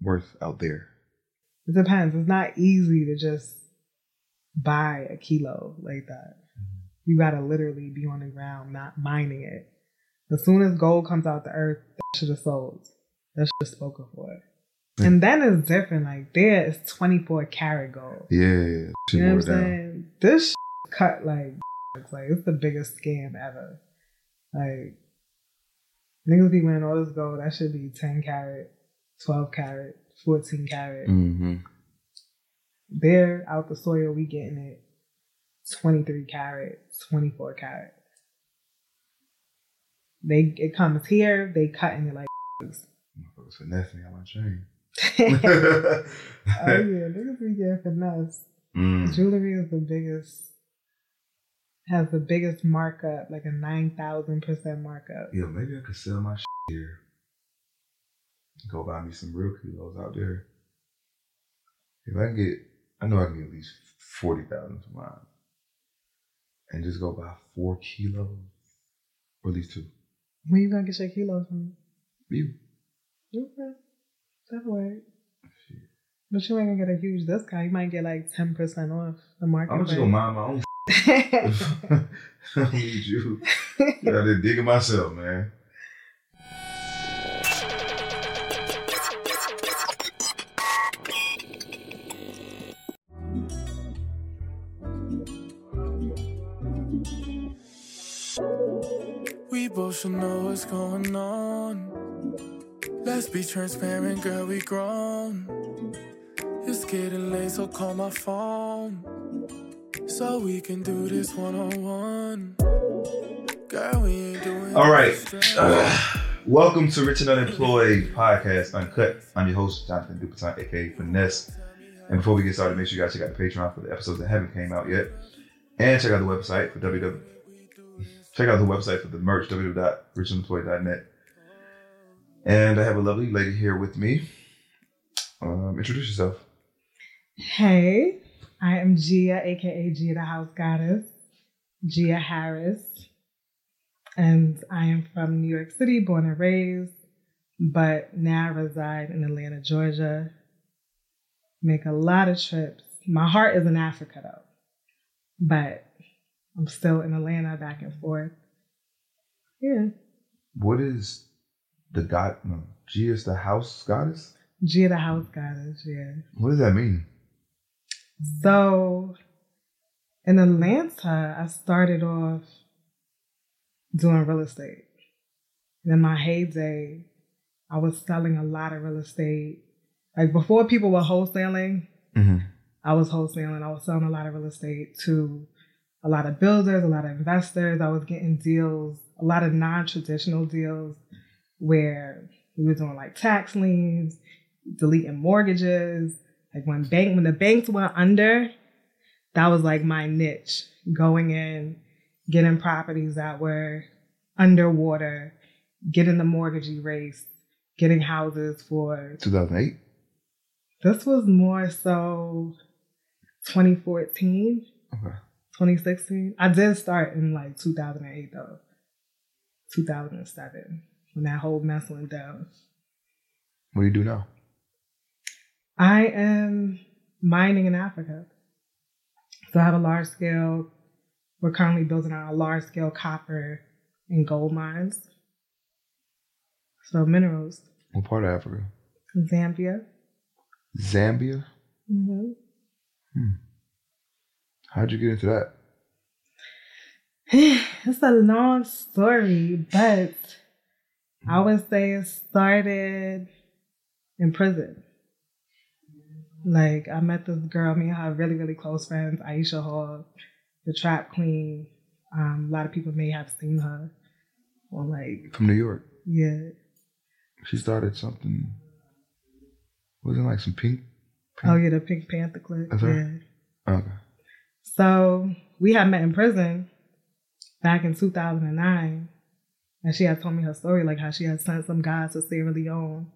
worth out there? It depends. It's not easy to just buy a kilo like that. Mm-hmm. You gotta literally be on the ground, not mining it. As soon as gold comes out the earth, that should have sold. That should have spoken for it. And then it's different. Like there is 24 karat gold. Yeah, You know what I'm down. saying? This cut like it's like it's the biggest scam ever. Like niggas be wearing all this gold. That should be 10 carat, 12 carat, 14 carat. Mm-hmm. There out the soil, we getting it 23 carat, 24 carat. They it comes here, they cutting it like Motherfuckers finessing on my chain. oh yeah, niggas be getting finesse. Mm. Jewelry is the biggest has the biggest markup, like a nine thousand percent markup. Yeah, maybe I could sell my shit here. Go buy me some real kilos out there. If I can get, I know I can get at least forty thousand for mine, and just go buy four kilos, or at least two. Where you gonna get your kilos from? You, Okay. That work. But you ain't gonna get a huge discount. You might get like ten percent off the market. I'm just gonna mind my own. I don't need you. I did digging myself, man. Both should know what's going on. Let's be transparent, girl, we grown. It's getting late, so call my phone. So we can do this one on one. Girl, we ain't doing All right. Uh, welcome to Rich and Unemployed Podcast Uncut. I'm your host, Jonathan Dupiton, aka Finesse. And before we get started, make sure you guys check out the Patreon for the episodes that haven't came out yet. And check out the website for www. Check out the website for the merch, www.richunemployed.net. And I have a lovely lady here with me. Um, introduce yourself. Hey, I am Gia, aka Gia the House Goddess, Gia Harris. And I am from New York City, born and raised, but now I reside in Atlanta, Georgia. Make a lot of trips. My heart is in Africa though, but I'm still in Atlanta back and forth. Yeah, What is the god? No, G is the house goddess? Gia the House Goddess, yeah. What does that mean? So in Atlanta, I started off doing real estate. In my heyday, I was selling a lot of real estate. Like before people were wholesaling, Mm-hmm. I was wholesaling. I was selling a lot of real estate to a lot of builders, a lot of investors. I was getting deals, a lot of non-traditional deals where we were doing like tax liens, deleting mortgages. Like when bank when the banks went under, that was like my niche. Going in, getting properties that were underwater, getting the mortgage erased, getting houses for 2008? this was more so 2014, Okay. 2016. I did start in like 2008 though. 2007 when that whole mess went down. What do you do now? I am mining in Africa. So I have a large scale, we're currently building out a large scale copper and gold mines. So minerals, What part of Africa? Zambia. Zambia? Mhm. hmm How'd you get into that? it's a long story, but I would say it started in prison. Like I met this girl, me and her really, really close friends, Aisha Hall, the trap queen. Um, a lot of people may have seen her on like From New York. yeah. She started something. Wasn't it like some pink? Oh yeah, the Pink Panther clip. That's yeah. Okay. So we had met in prison back in 2009. And she had told me her story, like how she had sent some guys to Sierra Leone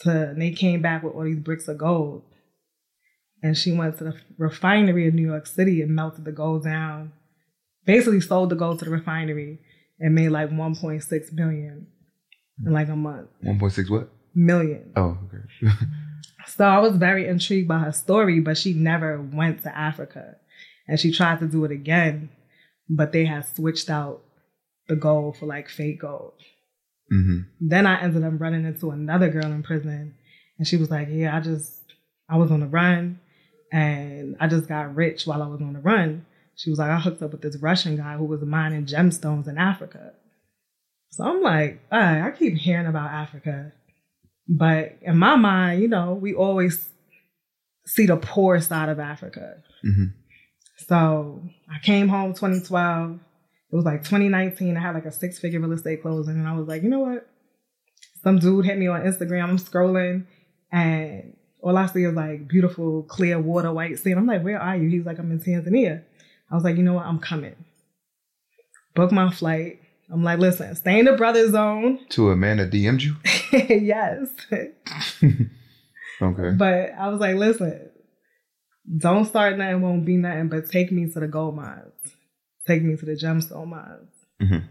to, and they came back with all these bricks of gold. And she went to the refinery in New York City and melted the gold down. Basically sold the gold to the refinery and made like 1.6 million in like a month. One point six what? Million. Oh, okay. So I was very intrigued by her story, but she never went to Africa. And she tried to do it again, but they had switched out the gold for like fake gold. hmm Then I ended up running into another girl in prison, and she was like, Yeah, I just, I was on the run, and I just got rich while I was on the run. She was like, I hooked up with this Russian guy who was mining gemstones in Africa. So I'm like, right, I keep hearing about Africa. But in my mind, you know, we always see the poor side of Africa. hmm So I came home 2012. It was like 2019. I had like a six figure real estate closing. And I was like, you know what? Some dude hit me on Instagram. I'm scrolling and all I see is like beautiful, clear water, white sand. I'm like, where are you? He's like, I'm in Tanzania. I was like, you know what? I'm coming. Book my flight. I'm like, listen, stay in the brother zone. To a man that DM'd you? yes. Okay. But I was like, listen, don't start nothing, won't be nothing, but take me to the gold mines. Take me to the gemstone mines. Mhm.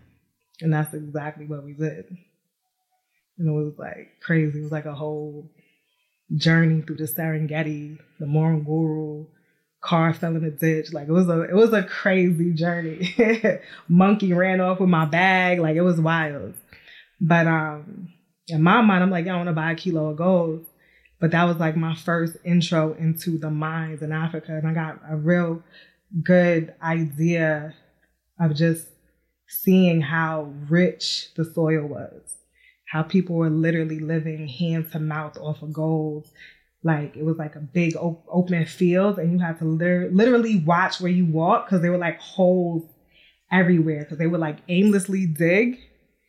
And that's exactly what we did. And it was like crazy. It was like a whole journey through the Serengeti, the Ngorongoro, car fell in a ditch. Like it was a it was a crazy journey. Monkey ran off with my bag. Like it was wild. But um in my mind, I'm like, I want to buy a kilo of gold. But that was like my first intro into the mines in Africa. And I got a real good idea of just seeing how rich the soil was, how people were literally living hand to mouth off of gold. Like it was like a big op- open field, and you had to lit- literally watch where you walk because there were like holes everywhere because they would like aimlessly dig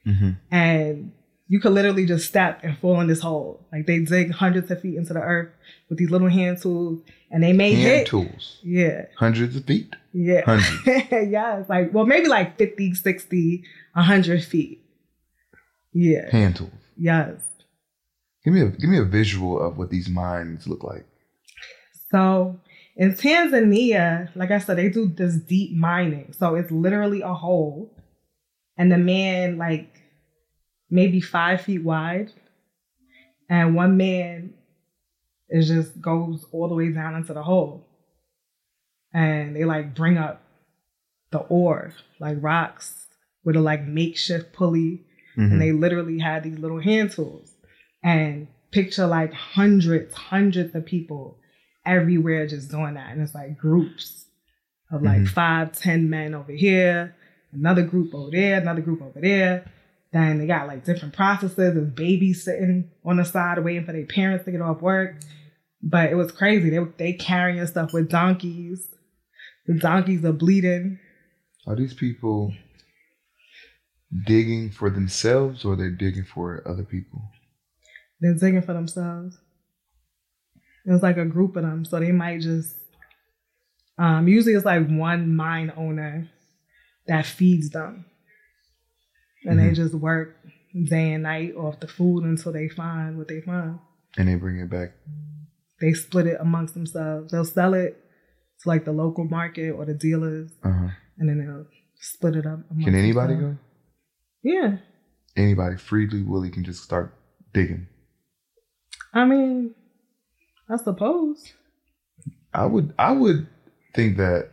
hmm and you could literally just step and fall in this hole. Like they dig hundreds of feet into the earth with these little hand tools, and they may Hand hit. tools. Yeah, Hundreds of feet. yeah, Hundreds. yeah. It's like well, maybe like 50, 60, 100 feet. Yeah. Hand tools. Yes. Give me a give me a visual of what these mines look like. So in Tanzania, like I said, they do this deep mining. So it's literally a hole, and the man like maybe five feet wide, and one man is just goes all the way down into the hole, and they like bring up the ore, like rocks, with a like makeshift pulley. Mhm. and they literally had these little hand tools. And picture like hundreds hundreds of people everywhere just doing that. And it's like groups of like Mhm. five ten men over here another group over there another group over there then they got like different processes there's babies sitting on the side waiting for their parents to get off work but it was crazy they were they carrying stuff with donkeys the donkeys are bleeding Are these people digging for themselves or they're digging for other people? They're digging for themselves. It was like a group of them, so they might just. Um, usually, it's like one mine owner that feeds them, and they Mhm. just work day and night off the food until they find what they find. And they bring it back. They split it amongst themselves. They'll sell it to like the local market or the dealers, Uh-huh. and then they'll split it up. amongst Can anybody themselves. go? Yeah, Anybody freely willy can just start digging. I mean, I suppose. I would I would think that,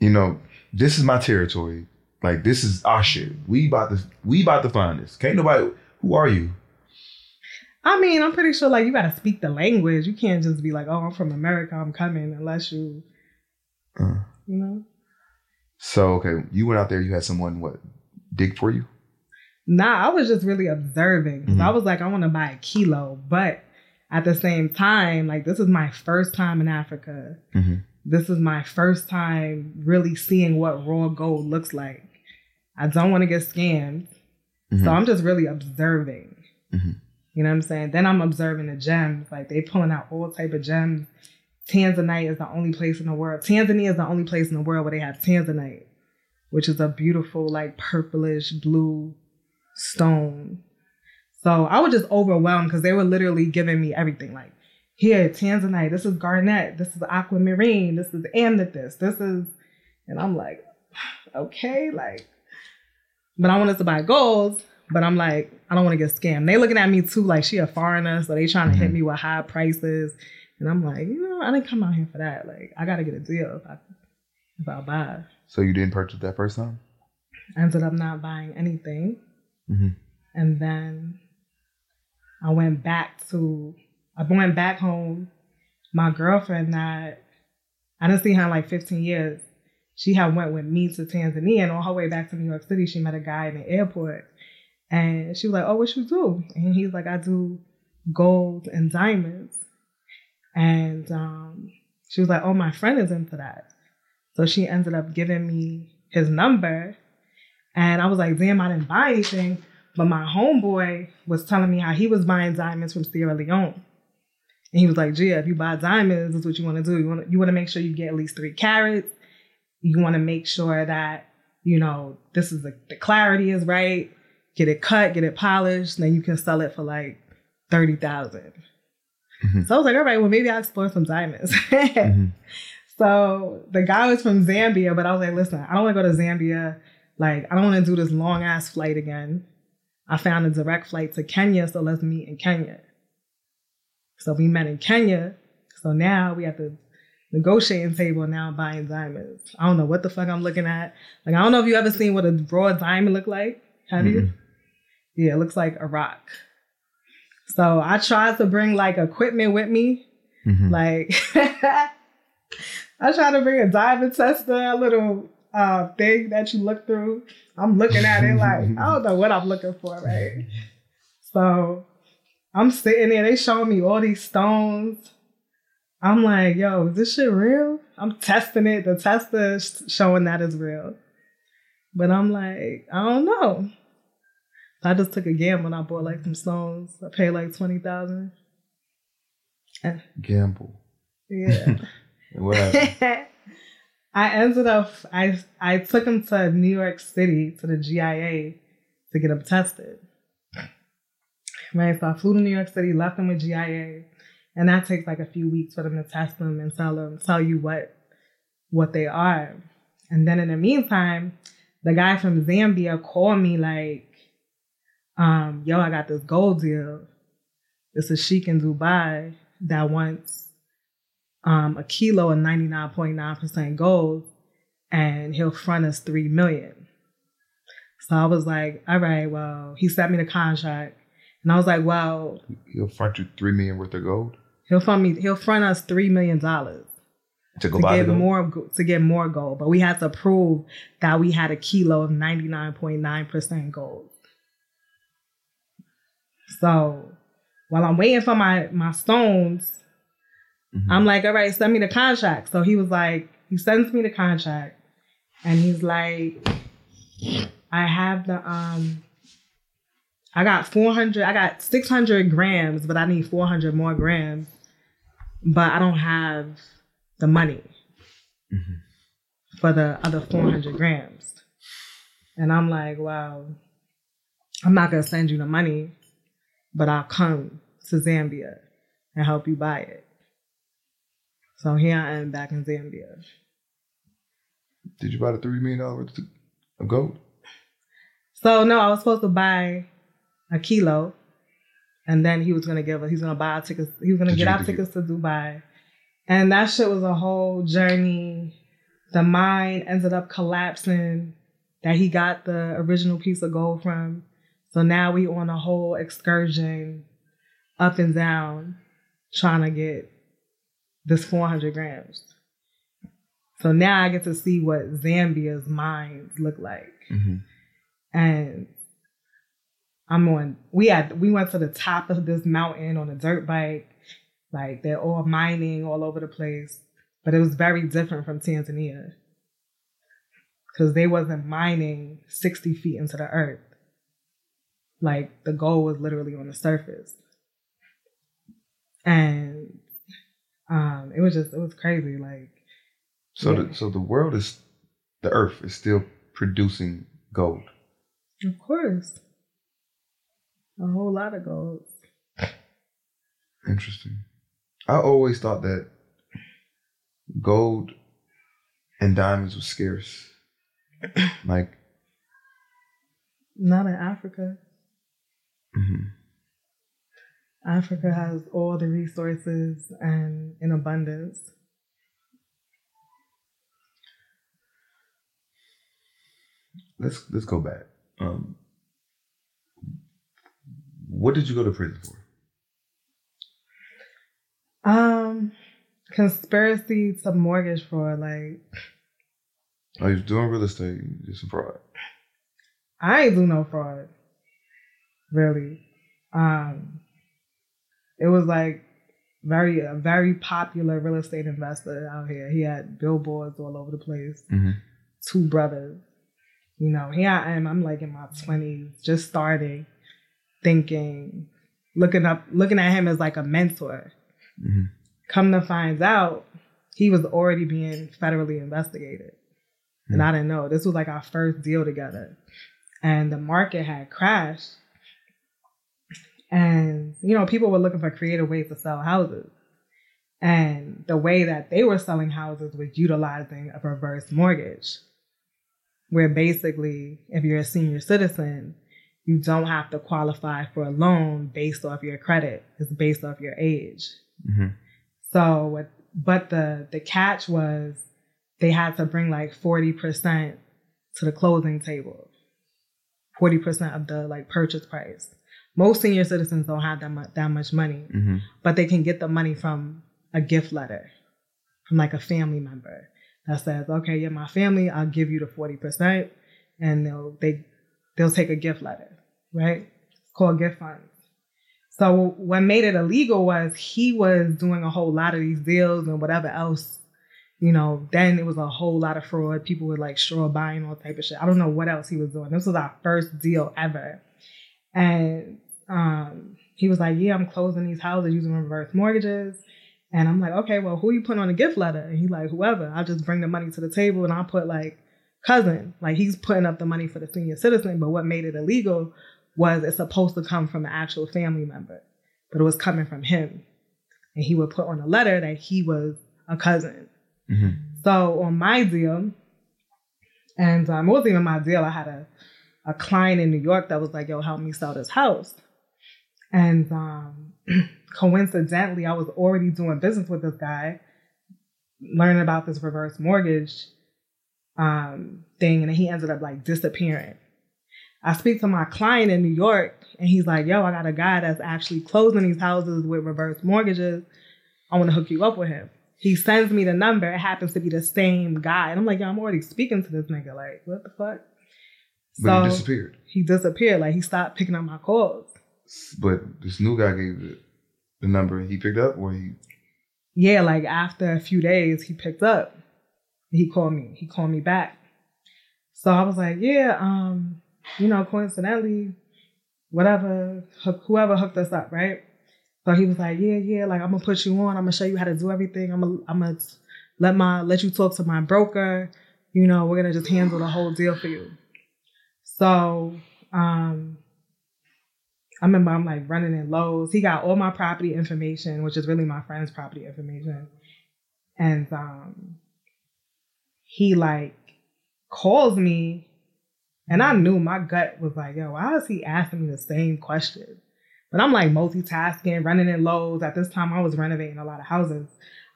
you know, this is my territory. Like this is our shit. We about to we about to find this. Can't nobody who are you? I mean, I'm pretty sure like you gotta speak the language. You can't just be like, "Oh, I'm from America, I'm coming," unless you, Uh, you know. so okay, you went out there, you had someone what dig for you? Nah, I was just really observing. Mhm. I was like, I want to buy a kilo, but at the same time, like this is my first time in Africa. Mm-hmm. This is my first time really seeing what raw gold looks like. I don't want to get scammed, Mm-hmm. so I'm just really observing. Mhm. You know what I'm saying? Then I'm observing the gems. Like they pulling out all type of gems. Tanzanite is the only place in the world. Tanzania is the only place in the world where they have Tanzanite, which is a beautiful, like purplish blue stone. So I was just overwhelmed because they were literally giving me everything. Like, here, Tanzanite, this is garnet, this is aquamarine, this is amethyst, this is, and I'm like, okay, like, but I wanted to buy gold, but I'm like, I don't want to get scammed. They looking at me too, like she a foreigner, so they trying to hit me with high prices. And I'm like, you know, I didn't come out here for that. Like, I gotta get a deal if I if I buy. So you didn't purchase that first time? I ended up not buying anything. Mhm. And then I went back to I went back home. My girlfriend that I didn't see her in like 15 years. She had went with me to Tanzania and on her way back to New York City, she met a guy in the airport. And she was like, Oh, what you do? And he's like, I do gold and diamonds. And um, she was like, Oh, my friend is into that. So she ended up giving me his number. And I was like, damn, I didn't buy anything. But my homeboy was telling me how he was buying diamonds from Sierra Leone. And he was like, Gia, if you buy diamonds, this is what you want to do. You want to, you want to make sure you get at least three carats. You want to make sure that, you know, this is the, the clarity is right. Get it cut, get it polished. Then you can sell it for like 30000 mm-hmm. So I was like, all right, well, maybe I'll explore some diamonds. Mm-hmm. So the guy was from Zambia, but I was like, listen, I don't want to go to Zambia. Like, I don't want to do this long ass flight again. I found a direct flight to Kenya, so let's meet in Kenya. So we met in Kenya. So now we have the negotiating table now buying diamonds. I don't know what the fuck I'm looking at. Like, I don't know if you ever seen what a raw diamond look like. Have you? Yeah, it looks like a rock. So I tried to bring like equipment with me. Mhm. Like I tried to bring a diamond tester, a little uh thing that you look through. I'm looking at it like I don't know what I'm looking for, right? So I'm sitting there, they showing me all these stones. I'm like, yo, is this shit real? I'm testing it. The tester is showing that it's real. But I'm like, I don't know. So I just took a gamble and I bought like some stones. I paid like twenty thousand. Eh. Gamble. Yeah. And what happened? I ended up I I took him to New York City to the GIA to get him tested. Right, so I flew to New York City, left him with GIA, and that takes like a few weeks for them to test them and tell them tell you what what they are. And then in the meantime, the guy from Zambia called me like, um, yo, I got this gold deal. It's a sheik in Dubai that wants um, a kilo of 99.9% gold and he'll front us 3 million. So I was like, all right, well, he sent me the contract. And I was like, well, He'll front you three million worth of gold he'll front me, he'll front us $3 million to to go buy the get more, to get more gold. But we had to prove that we had a kilo of 99.9% gold. So while I'm waiting for my, my stones, Mhm. I'm like, all right, send me the contract. So he was like, he sends me the contract and he's like, I have the, um, I got 400, I got 600 grams, but I need 400 more grams, but I don't have the money mm-hmm. for the other 400 grams. And I'm like, wow, I'm not going to send you the money, but I'll come to Zambia and help you buy it. So here I am back in Zambia. Did you buy the three million dollars worth of gold? So no, I was supposed to buy a kilo, and then he was gonna give us. He's gonna buy tickets. He was gonna Did get you- our you- tickets to Dubai, and that shit was a whole journey. The mine ended up collapsing. That he got the original piece of gold from. So now we on a whole excursion up and down, trying to get this 400 grams. So now I get to see what Zambia's mines look like Mm-hmm. and I'm on. We had we went to the top of this mountain on a dirt bike. Like they're all mining all over the place, but it was very different from Tanzania because they wasn't mining 60 feet into the earth. Like the gold was literally on the surface. and um, it was just it was crazy. Like So Yeah. the so the world is the earth is still producing gold. Of course. A whole lot of gold. Interesting. I always thought that gold and diamonds were scarce. like Not in Africa. mhm. Africa has all the resources and in abundance. let's let's go back. Um, what did you go to prison for? Um, conspiracy to mortgage fraud. Like Oh, you was doing real estate, you did some fraud. I ain't do no fraud, really. Um, it was like very a very popular real estate investor out here. He had billboards all over the place. Mm-hmm. Two brothers. You know, here I am. I'm like in my twenties, just starting, thinking, looking up, looking at him as like a mentor. Mm-hmm. Come to find out, he was already being federally investigated. And I didn't know. This was like our first deal together. And the market had crashed. And, you know, people were looking for creative ways to sell houses. And the way that they were selling houses was utilizing a reverse mortgage, where basically, if you're a senior citizen, you don't have to qualify for a loan based off your credit. It's based off your age. Mm-hmm. So, what, but the the catch was they had to bring like forty percent to the closing table, forty percent of the like purchase price. Most senior citizens don't have that much that much money, Mm-hmm. but they can get the money from a gift letter from like a family member that says, "Okay, you're my family. I'll give you the forty percent," and they'll they they'll take a gift letter, right? It's called gift funds. So what made it illegal was he was doing a whole lot of these deals and whatever else, you know. Then it was a whole lot of fraud. People were like straw buying all type of shit. I don't know what else he was doing. This was our first deal ever, and um, he was like, "Yeah, I'm closing these houses using reverse mortgages." And I'm like, "Okay, well, who you putting on a gift letter?" And he's like, "Whoever. I'll just bring the money to the table and I'll put like cousin. Like he's putting up the money for the senior citizen, but what made it illegal was it's supposed to come from an actual family member, but it was coming from him. And he would put on a letter that he was a cousin. Mm-hmm. So on my deal, and um, it wasn't even my deal, I had a, a client in New York that was like, yo, help me sell this house. And um, coincidentally, I was already doing business with this guy, learning about this reverse mortgage um, thing, and he ended up like disappearing. I speak to my client in New York, and he's like, "Yo, I got a guy that's actually closing these houses with reverse mortgages. I want to hook you up with him." He sends me the number. It happens to be the same guy, and I'm like, "Yo, I'm already speaking to this nigga. Like, what the fuck?" But he disappeared. He disappeared. Like he stopped picking up my calls. But this new guy gave the, the number he picked up, or he. Yeah, like after a few days, he picked up. He called me. He called me back. So I was like, yeah, um, you know, coincidentally, whatever, whoever hooked us up, right? So he was like, yeah, yeah, like I'm gonna put you on. I'm gonna show you how to do everything. I'm gonna, I'm gonna let my let you talk to my broker. You know, we're gonna just handle the whole deal for you. So, um, I remember I'm like running in Lowe's. He got all my property information, which is really my friend's property information. And um he like calls me and I knew my gut was like, yo, why is he asking me the same question? But I'm like multitasking, running in Lowe's. At this time I was renovating a lot of houses.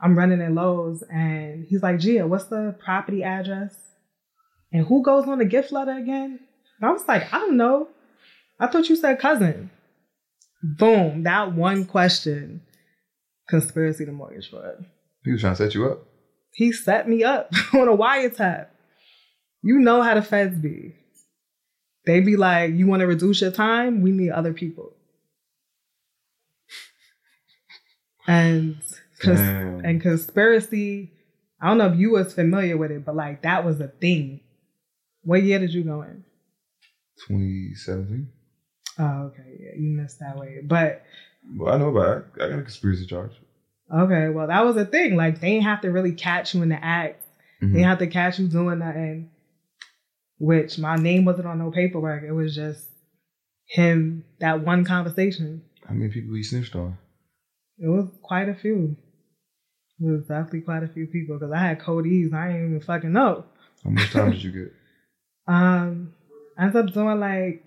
I'm running in Lowe's and he's like, Gia, what's the property address? And who goes on the gift letter again? And I was like, I don't know. I thought you said cousin. Boom, that one question. Conspiracy to mortgage fraud. He was trying to set you up. He set me up on a wiretap. You know how the feds be. They be like, you want to reduce your time? We need other people. And cons- and conspiracy, I don't know if you was familiar with it, but like that was a thing. What year did you go in? 2017. Oh, okay. Yeah, you missed that way. But Well, I know about it. I got a conspiracy charge. Okay, well that was a thing. Like they didn't have to really catch you in the act. They Mhm. didn't have to catch you doing nothing. Which my name wasn't on no paperwork. It was just him that one conversation. How many people he snitched on? It was quite a few. It was definitely quite a few people because I had codees. I didn't even fucking know. How much time did you get? Um, I ended up doing like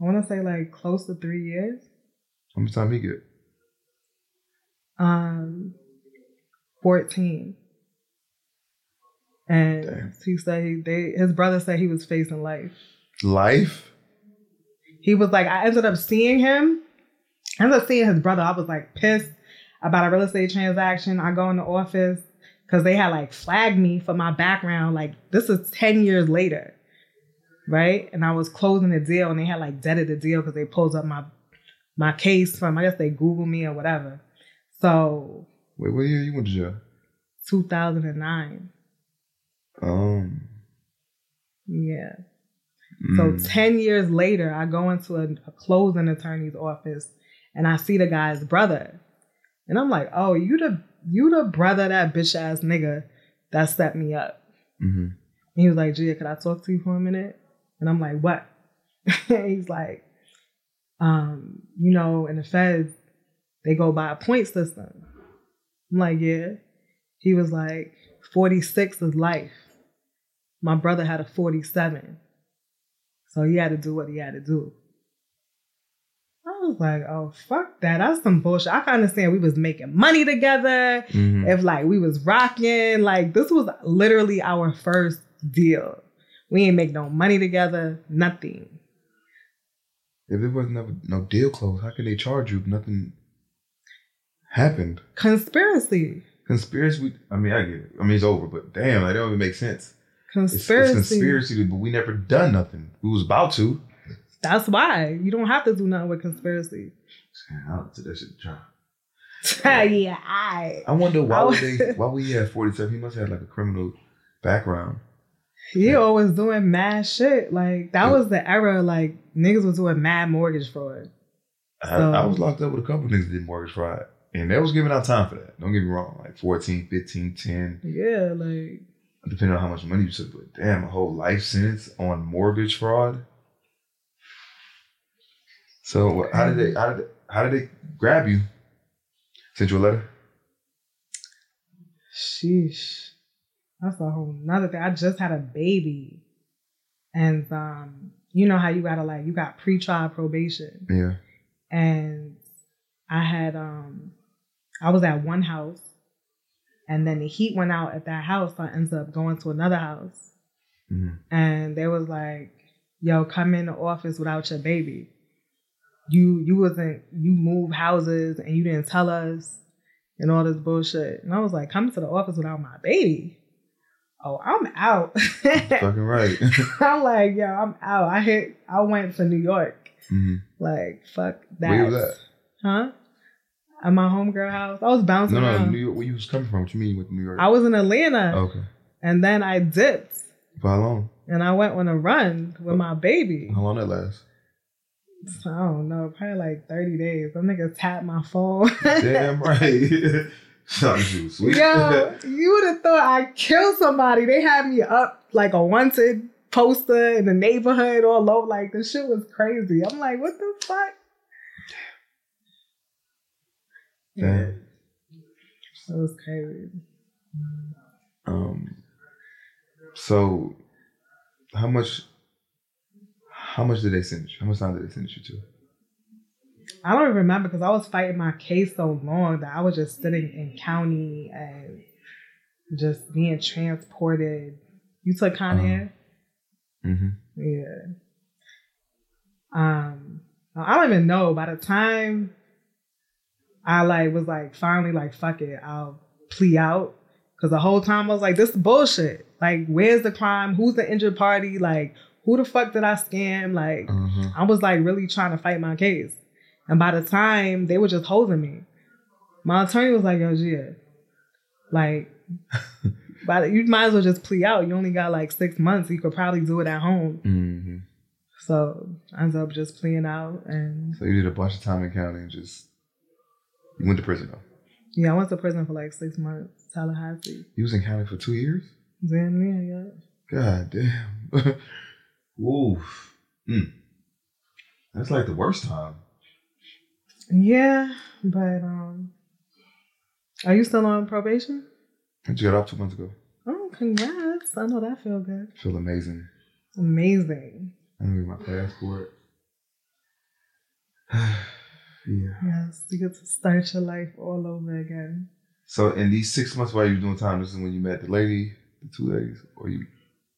I want to say like close to three years. How much time he get? Um, fourteen. And Damn. he said he, they his brother said he was facing life. Life? He was like, I ended up seeing him. I ended up seeing his brother. I was like pissed about a real estate transaction. I go in the office because they had like flagged me for my background. Like this is 10 years later. Right. And I was closing the deal and they had like deaded the deal because they pulled up my my case from I guess they Google me or whatever. So Wait, what year you went to jail? 2009. Um. Yeah. mm. So 10 years later, I go into a, a closing attorney's office and I see the guy's brother. And I'm like, oh, you the you the brother that bitch ass nigga that set me up. Mhm. And he was like, Gia, could I talk to you for a minute? And I'm like, what? He's like, um, you know, in the feds, they go by a point system. I'm like, yeah. He was like, 46 is life. My brother had a 47. So he had to do what he had to do. I was like, oh fuck that. That's some bullshit. I can understand we was making money together. Mhm. If like we was rocking, like this was literally our first deal. We ain't make no money together, nothing. If there was never no deal closed, how can they charge you? if Nothing happened. Conspiracy. Conspiracy. I mean, I get it. I mean, it's over, but damn, like, that don't even make sense. It's, it's Conspiracy. conspiracy, but we never done nothing. We was about to. That's why. You don't have to do nothing with conspiracy. I that shit try. yeah, I. I wonder why I was- they? Why he have forty seven? He must have like a criminal background. He always doing mad shit. Like that Yeah. was the era. Like niggas was doing mad mortgage fraud. I, So- I was locked up with a couple niggas that did mortgage fraud, and they was giving out time for that. Don't get me wrong, like 14, 15, 10, Yeah, like depending on how much money you took. But damn, a whole life sentence on mortgage fraud. So how did they? How did they, how did they grab you? Sent you a letter. sheesh. That's a whole nother thing. I just had a baby. And um, you know how you gotta like you got pre-trial probation. Yeah. and I had um I was at one house and then the heat went out at that house, so I ended up going to another house. Mhm. And they was like, yo, come in the office without your baby. You you wasn't you moved houses and you didn't tell us and all this bullshit. And I was like, come to the office without my baby. Oh, I'm out. Fucking right. I'm like, yo, I'm out. I hit I went to New York. hmm Like, fuck that. Where was at? Huh? At my homegirl house. I was bouncing No, no, around. New York. Where you was coming from? What you mean with New York? I was in Atlanta oh, okay. and then I dipped For how long? and I went on a run with my baby. How long that last? I don't know, probably like 30 days. Them niggas tapped my phone. Damn right. Something you sweet. Yo, you would have thought I killed somebody. They had me up like a wanted poster in the neighborhood all over. Like, the shit was crazy. I'm like, what the fuck? Damn. It was crazy. Um. So, how much? How much did they sentence you? How much time did they sentence you to? I don't even remember because I was fighting my case so long that I was just sitting in county and just being transported. You took Con Uh-huh. Air? Mm-hmm. Yeah. Um, I don't even know. By the time I like was like finally like fuck it, I'll plea out. Cause the whole time I was like, this is bullshit. Like, where's the crime? Who's the injured party? Like, who the fuck did I scam? Like, Uh-huh. I was like really trying to fight my case. And by the time they were just holding me, my attorney was like, yo, Gia, like, by the, you might as well just plea out. You only got like six months. You could probably do it at home. Mm-hmm. So I ended up just pleading out and So you did a bunch of time in county and just you went to prison though. yeah, I went to prison for like six months, Tallahassee. You was in county for two years. Damn near, yeah. God damn. Oof. Mm. That's like the worst time. Yeah, but um, are you still on probation? I just got off two months ago. Oh, congrats! I know that feel good. Feel amazing. Amazing. I'm gonna get my passport. yeah. Yes, you get to start your life all over again. So in these six months while you were doing time, this is when you met the lady, the two ladies, or you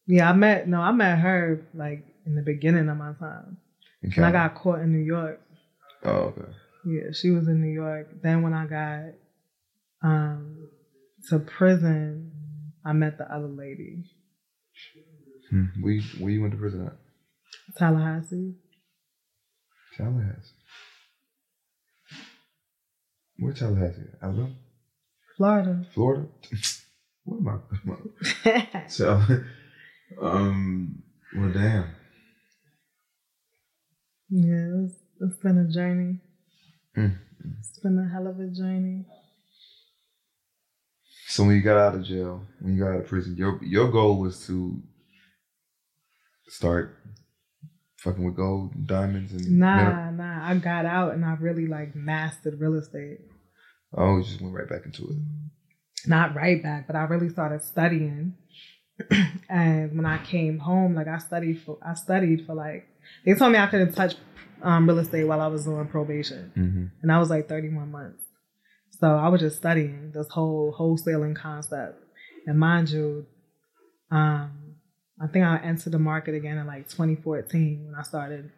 Yeah, I met no, I met her like in the beginning of my time, in and I got caught in New York. Oh, okay. Yeah, she was in New York. Then when I got um to prison, I met the other lady, Hmm. Where, you, where you went to prison at? Tallahassee. Tallahassee. Where Tallahassee? Alabama? Florida. Florida? what am I? So, um, well, damn. Yeah, it's, it's been a journey. Mm. It's been a hell of a journey. So when you got out of jail, when you got out of prison, your your goal was to start fucking with gold, and diamonds, and Nah, nah. I got out and I really like mastered real estate. Oh, you just went right back into it. Not right back, but I really started studying. and when I came home, like I studied for I studied for like they told me I couldn't touch um, real estate while I was on probation. Mm-hmm. and I was like 31 months. So I was just studying this whole wholesaling concept. And mind you, um, I think I entered the market again in like 2014 when I started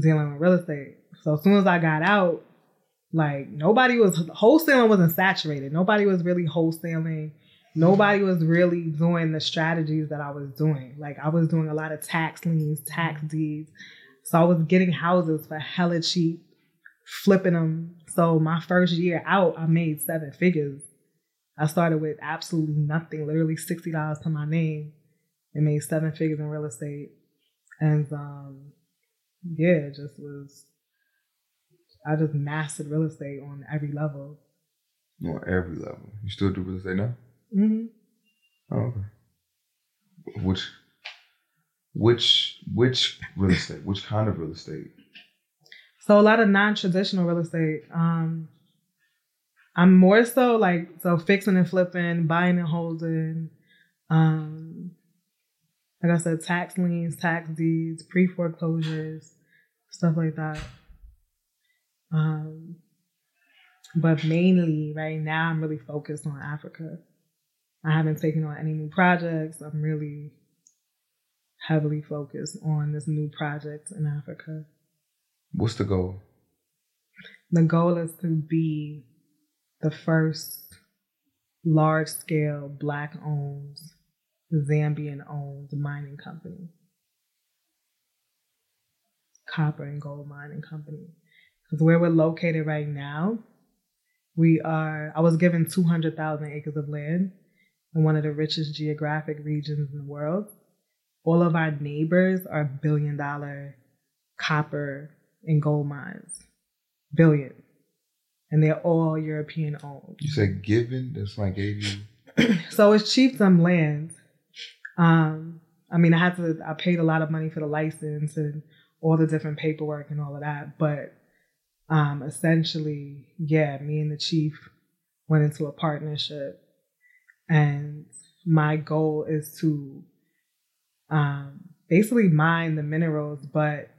dealing with real estate. So as soon as I got out, like nobody was wholesaling wasn't saturated. Nobody was really wholesaling. Nobody was really doing the strategies that I was doing. Like I was doing a lot of tax liens, tax mm-hmm. deeds. So I was getting houses for hella cheap, flipping them. So my first year out, I made seven figures. I started with absolutely nothing, literally sixty dollars to my name, and made seven figures in real estate. And um, yeah, it just was. I just mastered real estate on every level. On every level. You still do real estate now? hmm Oh, okay. Which, which, which real estate? Which kind of real estate? So a lot of non-traditional real estate. Um, I'm more so like so fixing and flipping, buying and holding. Um, like I said, tax liens, tax deeds, pre foreclosures, stuff like that. Um, but mainly right now, I'm really focused on Africa. I haven't taken on any new projects. I'm really heavily focused on this new project in Africa. What's the goal? The goal is to be the first large scale black owned, Zambian owned mining company. Copper and gold mining company. Because where we're located right now, we are, I was given 200,000 acres of land in one of the richest geographic regions in the world. All of our neighbors are billion dollar copper and gold mines. Billion. And they're all European owned. You said given. That's why I gave you. So it's cheap some land. Um, I mean, I had to. I paid a lot of money for the license and all the different paperwork and all of that. But um, essentially, yeah, me and the chief went into a partnership, and my goal is to um, basically mine the minerals, but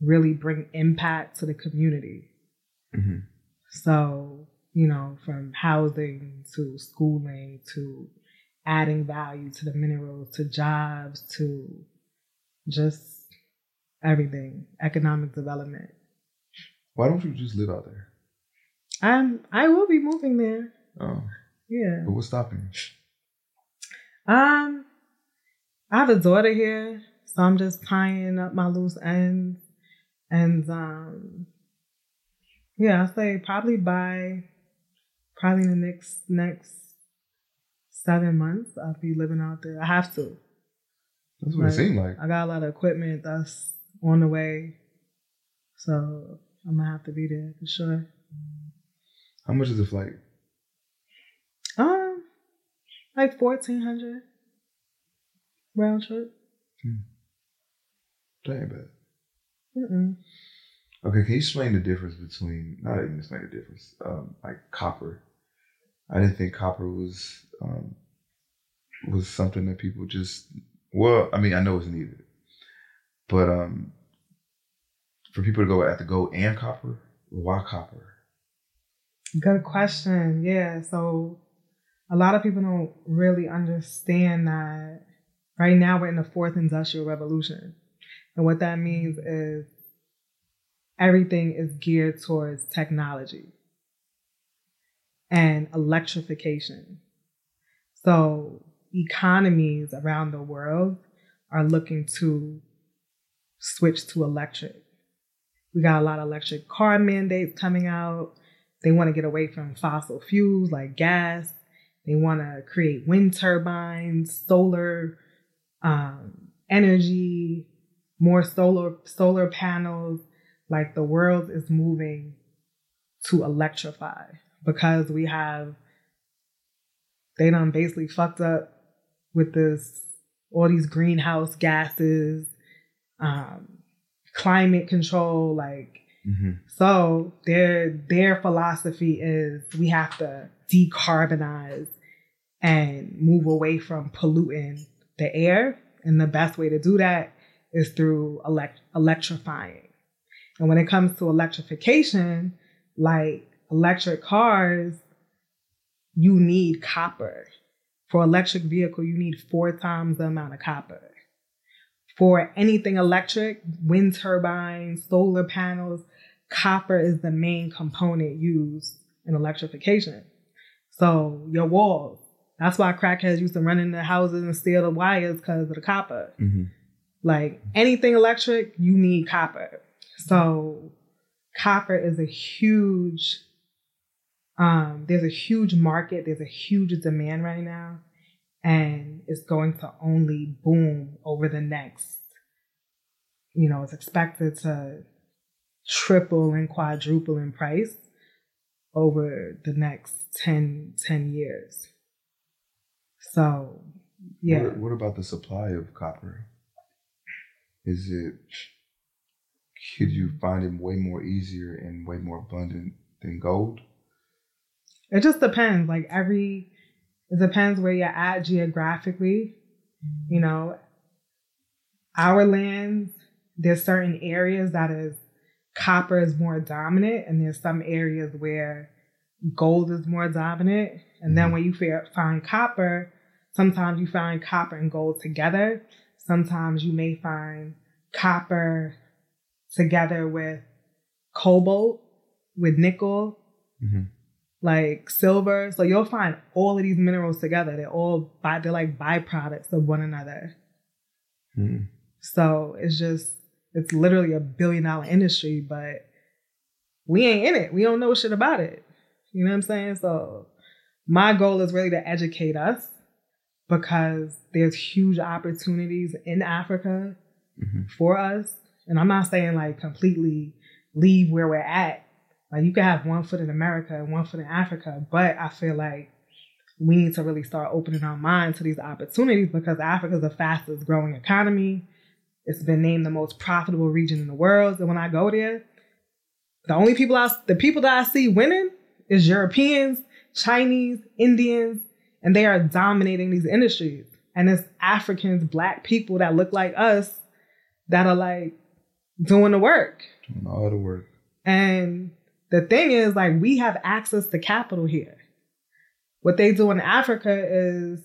really bring impact to the community. hmm So, you know, from housing to schooling to adding value to the minerals to jobs to just everything, economic development. Why don't you just live out there? I'm I will be moving there. Oh, Yeah. but what's stopping you? Um I have a daughter here, so I'm just tying up my loose ends. And um yeah, I say probably by probably in the next next seven months I'll be living out there. I have to. That's what it Right. seemed like. I got a lot of equipment that's on the way. So I'm gonna have to be there for sure. How much is the flight? Um, like fourteen hundred round trip. That ain't bad. Mm-mm. Okay, can you explain the difference between not even explain the difference, um, like copper? I didn't think copper was um, was something that people just well, I mean, I know it's needed, but um, for people to go at the gold and copper, why copper? Good question. Yeah. So a lot of people don't really understand that right now we're in the fourth industrial revolution. And what that means is everything is geared towards technology and electrification. So economies around the world are looking to switch to electric. We got a lot of electric car mandates coming out. They want to get away from fossil fuels like gas. They want to create wind turbines, solar um, energy, more solar solar panels. Like the world is moving to electrify because we have they done basically fucked up with this all these greenhouse gases, um, climate control, like Mm-hmm. so their their philosophy is we have to decarbonize and move away from polluting the air. And the best way to do that is through elect- electrifying. And when it comes to electrification, like electric cars, you need copper. For electric vehicle, you need four times the amount of copper. For anything electric, wind turbines, solar panels, copper is the main component used in electrification. So your walls, that's why crackheads used to run into houses and steal the wires because of the copper. Mm-hmm. Like anything electric, you need copper. So copper is a huge um there's a huge market, there's a huge demand right now and it's going to only boom over the next you know, it's expected to triple and quadruple in price over the next 10 10 years. So, yeah. What, what about the supply of copper? Is it could you find it way more easier and way more abundant than gold? It just depends. Like every, it depends where you're at geographically. You know, our lands, there's certain areas that is copper is more dominant, and there's some areas where gold is more dominant. And then when you find copper, sometimes you find copper and gold together. Sometimes you may find copper together with cobalt, with nickel, Mm-hmm. Like silver. So you'll find all of these minerals together. They're all by they're like byproducts of one another. Mm-hmm. So it's just it's literally a billion dollar industry, but we ain't in it. We don't know shit about it. You know what I'm saying? So my goal is really to educate us because there's huge opportunities in Africa Mhm. for us. And I'm not saying like completely leave where we're at. Like you can have one foot in America and one foot in Africa, but I feel like we need to really start opening our mind to these opportunities because Africa is the fastest growing economy. It's been named the most profitable region in the world. And when I go there, the only people I the people that I see winning is Europeans, Chinese, Indians, and they are dominating these industries. And it's Africans, black people that look like us that are like doing the work. Doing all the work. And the thing is, like, we have access to capital here. What they do in Africa is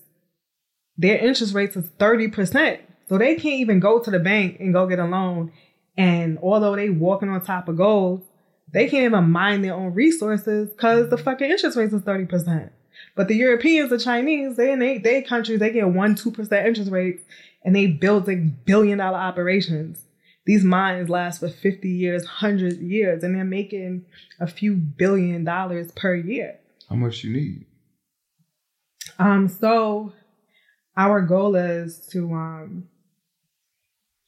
their interest rates is 30%. So they can't even go to the bank and go get a loan. And although they walking on top of gold, they can't even mine their own resources because the fucking interest rates is 30%. But the Europeans, the Chinese, they in they, they countries, they get one, two percent interest rates and they building billion dollar operations. These mines last for 50 years, 100 years, and they're making a few billion dollars per year. How much you need? Um, so our goal is to um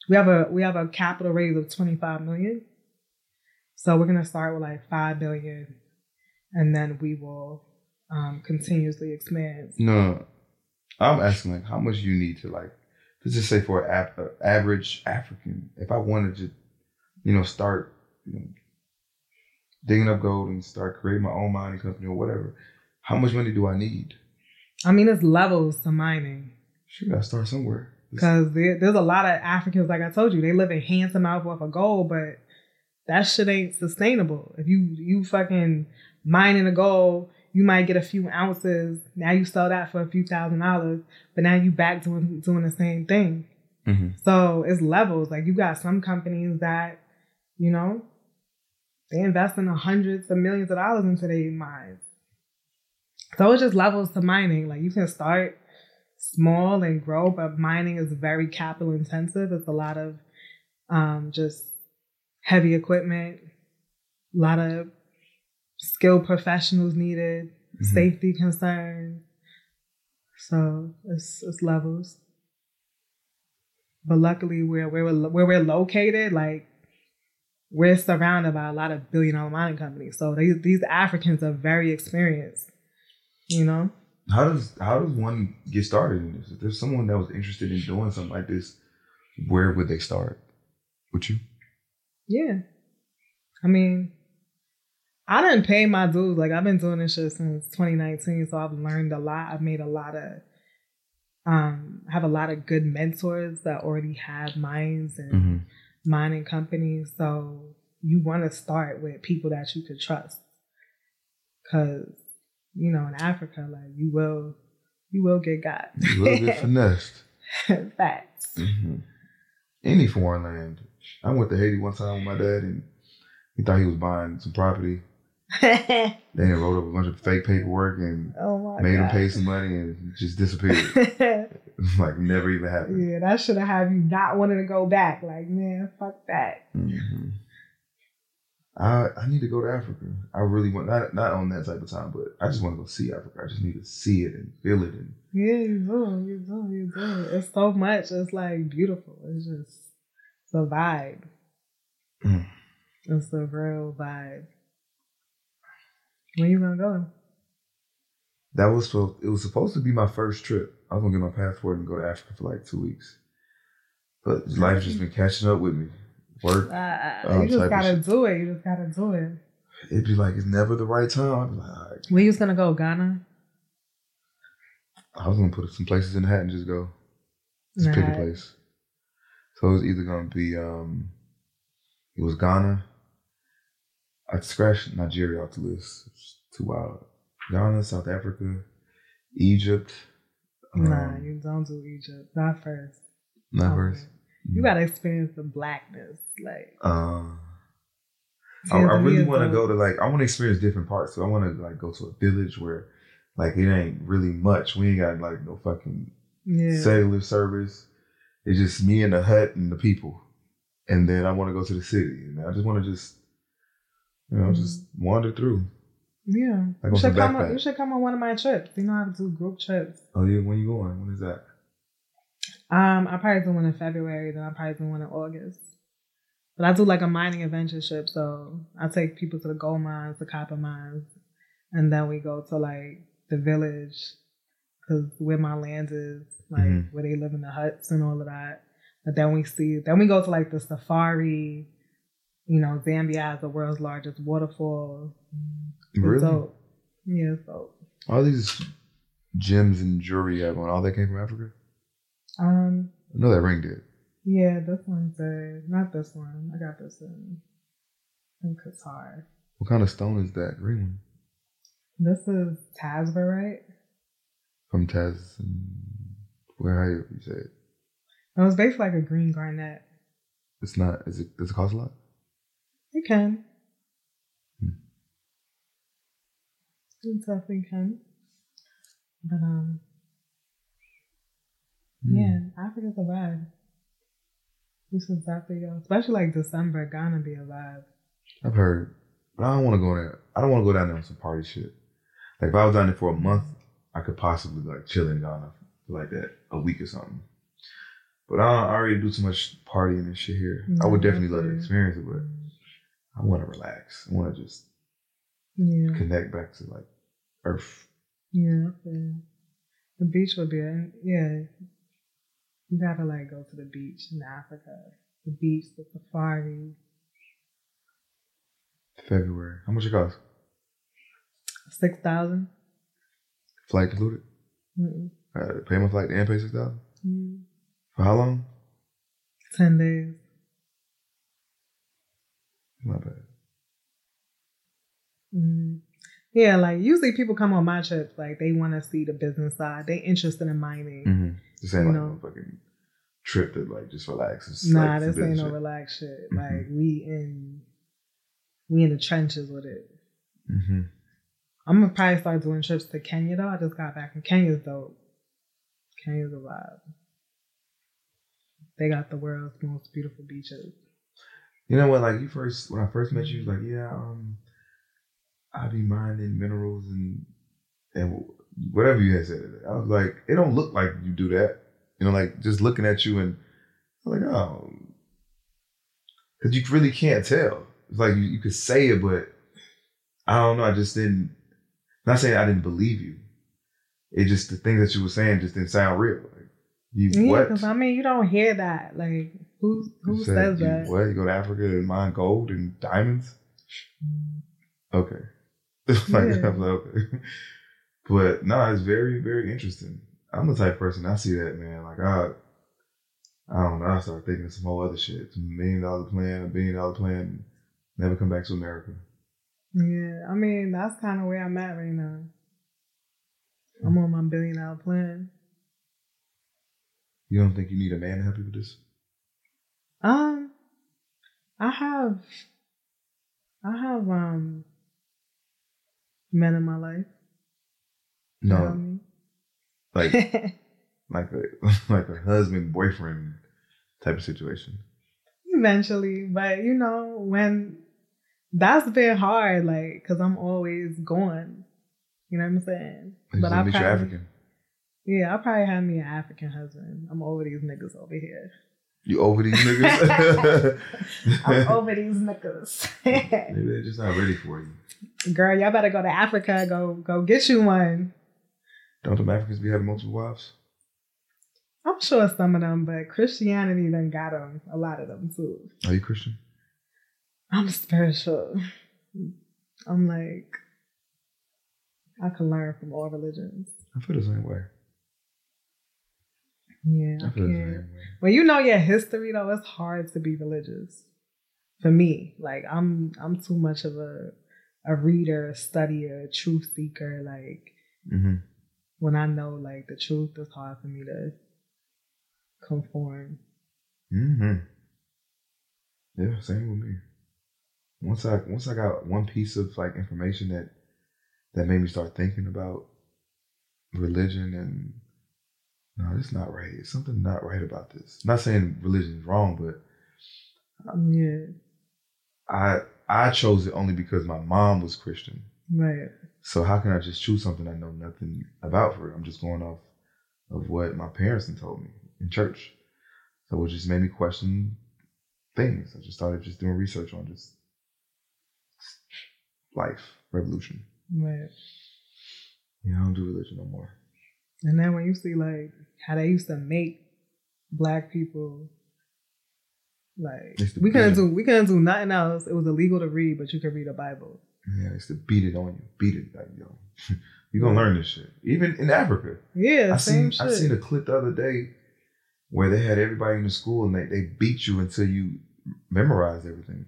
we have a we have a capital raise of 25 million. So we're gonna start with like five billion, and then we will um, continuously expand. No, I'm asking like how much you need to like let's just say for an ap- a average African, if I wanted to, you know, start you know, digging up gold and start creating my own mining company or whatever, how much money do I need? I mean, it's levels to mining. Sure, gotta start somewhere. Because there, there's a lot of Africans, like I told you, they live in hand to mouth off of gold, but that shit ain't sustainable. If you you fucking mining a gold, you might get a few ounces. Now you sell that for a few thousand dollars, but now you back doing doing the same thing. Mm-hmm. So it's levels. Like you got some companies that, you know, they invest in the hundreds of millions of dollars into their mines. So it's just levels to mining. Like you can start small and grow, but mining is very capital intensive. It's a lot of um, just heavy equipment, a lot of skilled professionals needed, Mhm. safety concerns. So it's it's levels. But luckily, where where we're, where we're located, like we're surrounded by a lot of billion dollar mining companies. So these these Africans are very experienced. You know, How does how does one get started in this? If there's someone that was interested in doing something like this, where would they start? Would you? yeah. I mean, I didn't pay my dues. Like I've been doing this shit since 2019, so I've learned a lot. I've made a lot of um have a lot of good mentors that already have mines and Mm-hmm. mining companies. So you want to start with people that you could trust. Cause, you know, in Africa, like you will you will get got. you will get finessed. Facts. hmm Any foreign land. I went to Haiti one time with my dad, and he thought he was buying some property. Then he wrote up a bunch of fake paperwork and oh made him God. pay some money and just disappeared. like never even happened. yeah, that should have had you not wanting to go back. Like, man, fuck that. hmm I I need to go to Africa. I really want not not on that type of time, but I just want to go see Africa. I just need to see it and feel it. And Yeah, you do, you do, you do. It's so much. It's like beautiful. It's just it's a vibe. Mm. It's a real vibe. When you gonna go? that was so. It was supposed to be my first trip. I was gonna get my passport and go to Africa for like two weeks, but life's just been catching up with me. Work. Uh, Oh, you just gotta do it. You just gotta do it. It'd be like it's never the right time. I'd be like, all right. Where you was gonna go? Ghana? I was gonna put some places in the hat and just go. Just pick a place. So it was either gonna be um it was Ghana. I scratched Nigeria off the list. It's too wild. Ghana, South Africa, Egypt. Nah, um, you don't do Egypt. Not first. not first. You gotta experience the blackness. Like Uh, I, I really want to go to like I want to experience different parts. So I want to like go to a village where like it ain't really much. We ain't got like no fucking Yeah. cellular service. It's just me and the hut and the people. And then I want to go to the city. And I just want to just, you know, just wander through. Yeah. Like You should come on, you should come on one of my trips. You know how to do group trips. Oh yeah, when you going? When is that? Um, I probably do one in February, then I probably do one in August. But I do like a mining adventure trip, so I take people to the gold mines, the copper mines, and then we go to like the village, cause where my land is, like Mhm. where they live in the huts and all of that. But then we see, then we go to like the safari. You know, Zambia has the world's largest waterfall. Really? dope. Yeah, it's dope. All these gems and jewelry you have on, all that came from Africa? Um, I know that ring did. Yeah, this one's a not this one. I got this in in Qatar. What kind of stone is that green one? This is Tsavorite. From Taz. Where are you say it? It was basically like a green garnet. It's not. Is it? Does it cost a lot? It can. Hmm. It definitely can. But um, Hmm. yeah, Africa's a vibe. You should definitely go, especially like December. gonna be a vibe. I've heard, but I don't want to go there. I don't want to go down there on some party shit. Like if I was down there for a month, I could possibly like chill in Ghana for like that a week or something. But I, don't, I already do too much partying and shit here. I would definitely love to experience it, but I want to relax. I want to just Yeah, connect back to like Earth. yeah. The beach would be, a, yeah. You gotta like go to the beach in Africa. The beach, the safari, February. How much it cost? six thousand. Flight included? Mm-mm. Uh, pay my flight and pay six thousand Mm. for how long? Ten days. Not bad. Mm. Yeah, like usually people come on my trips, like they want to see the business side. They interested in mining. Mm-hmm. This ain't You like know. no fucking trip to like just relax. It's Nah, like this ain't no shit. relaxed shit. Mhm. Like we in, we in the trenches with it. Mm-hmm. I'm gonna probably start doing trips to Kenya though. I just got back from Kenya's dope. Kenya's a vibe. They got the world's most beautiful beaches. You know what? Like you first, when I first met you, you was like, yeah, um, I be mining minerals and and whatever you had said. I was like, it don't look like you do that. You know, like just looking at you and I'm like, oh, because you really can't tell. It's like you, you could say it, but I don't know. I just didn't. Not saying I didn't believe you. It just the things that you were saying just didn't sound real. Like you Yeah, what? because I mean, you don't hear that. Like who who You says said you- that? What? You go to Africa and mine gold and diamonds? Okay. like, Yeah. Like, okay. But no, it's very, very interesting. I'm the type of person I see that man. Like I, I don't know. I start thinking of some whole other shit. Some million dollar plan, a billion dollar plan, never come back to America. Yeah, I mean that's kind of where I'm at right now. I'm on my billion dollar plan. You don't think you need a man to help you with this? Um, I have, I have um, men in my life. No, You know what like like a like a husband boyfriend type of situation. Eventually, but you know when that's been hard, like because I'm always going. You know what I'm saying? You But I meet your probably- African. Yeah, I probably have me an African husband. I'm over these niggas over here. You over these niggas? I'm over these niggas. Maybe they're just not ready for you. Girl, y'all better go to Africa. Go go get you one. Don't the Africans be having multiple wives? I'm sure some of them, but Christianity done got them. A lot of them too. Are you Christian? I'm spiritual. I'm like, I can learn from all religions. I feel the same way. Yeah, I feel the same way. When you know your history, though, it's hard to be religious. For me, like I'm, I'm too much of a, a reader, a studier, a truth seeker. Like Mm-hmm. when I know like the truth, it's hard for me to conform. Mm-hmm. Yeah, same with me. Once I once I got one piece of like information that that made me start thinking about religion and no, it's not right. It's something not right about this. not saying religion is wrong, but um, Yeah, I I chose it only because my mom was Christian. right. So how can I just choose something I know nothing about for? It? I'm just going off of what my parents had told me in church. So it just made me question things. I just started just doing research on just life, revolution. Right. Yeah, I don't do religion no more. And then when you see like how they used to make black people like we couldn't do we couldn't do nothing else. It was illegal to read, but you could read a Bible. Yeah, I used to beat it on you. Beat it like yo. you gonna learn this shit. Even in Africa. Yeah, I same seen I seen a clip the other day where they had everybody in the school and they, they beat you until you memorize everything.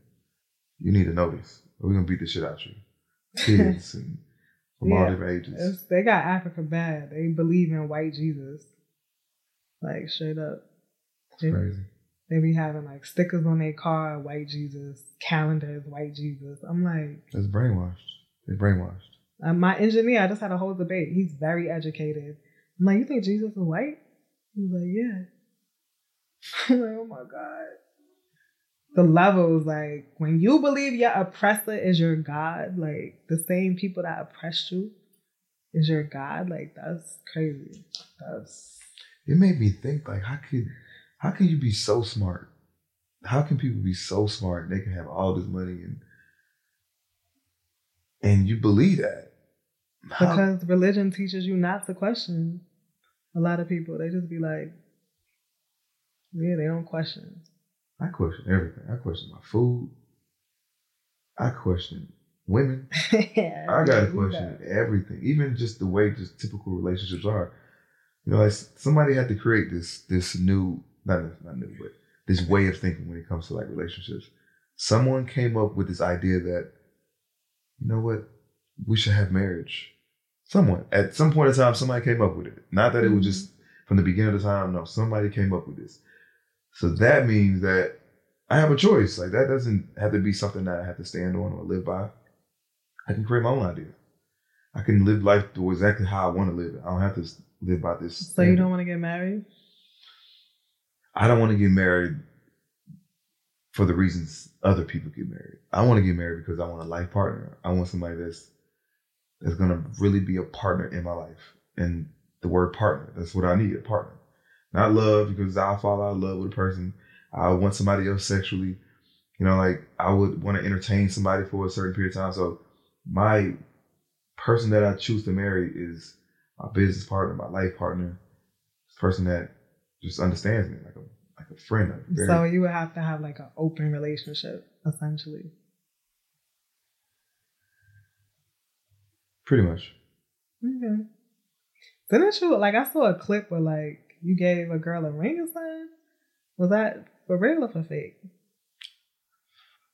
You need to know this. We're gonna beat the shit out of you. Kids and from all different ages. It's- they got Africa bad. They believe in white Jesus. Like straight up. It's crazy. They be having like stickers on their car, white Jesus, calendars, white Jesus. I'm like, it's brainwashed. It's brainwashed. uh, my engineer, I just had a whole debate. He's very educated. I'm like, you think Jesus is white? He's like, yeah. I'm like, oh my God. The levels, like, when you believe your oppressor is your God, like, the same people that oppressed you is your God, like, that's crazy. That's, It made me think like how could how can you be so smart? How can people be so smart and they can have all this money and and you believe that? How- Because religion teaches you not to question. A lot of people, they just be like, yeah, they don't question. I question everything. I question my food. I question women. I gotta question everything, even just the way just typical relationships are. You know, like somebody had to create this this new, not not new, but this way of thinking when it comes to like relationships. Someone came up with this idea that, you know what, we should have marriage. Someone at some point in time, somebody came up with it. Not that it was just from the beginning of the time. No, somebody came up with this. So that means that I have a choice. Like that doesn't have to be something that I have to stand on or live by. I can create my own idea. I can live life to exactly how I want to live it. I don't have to live by this. So you don't want to get married? I don't want to get married for the reasons other people get married. I want to get married because I want a life partner. I want somebody that's that's gonna really be a partner in my life. And the word partner, that's what I need, a partner. Not love, because I'll fall out of love with a person. I want somebody else sexually. You know, like I would want to entertain somebody for a certain period of time. So my person that I choose to marry is my business partner, my life partner, this person that just understands me like a like a friend. Like very, So you would have to have like an open relationship, essentially. pretty much. Okay. Didn't you like? I saw a clip where like you gave a girl a ring or something. Was that for real or for fake?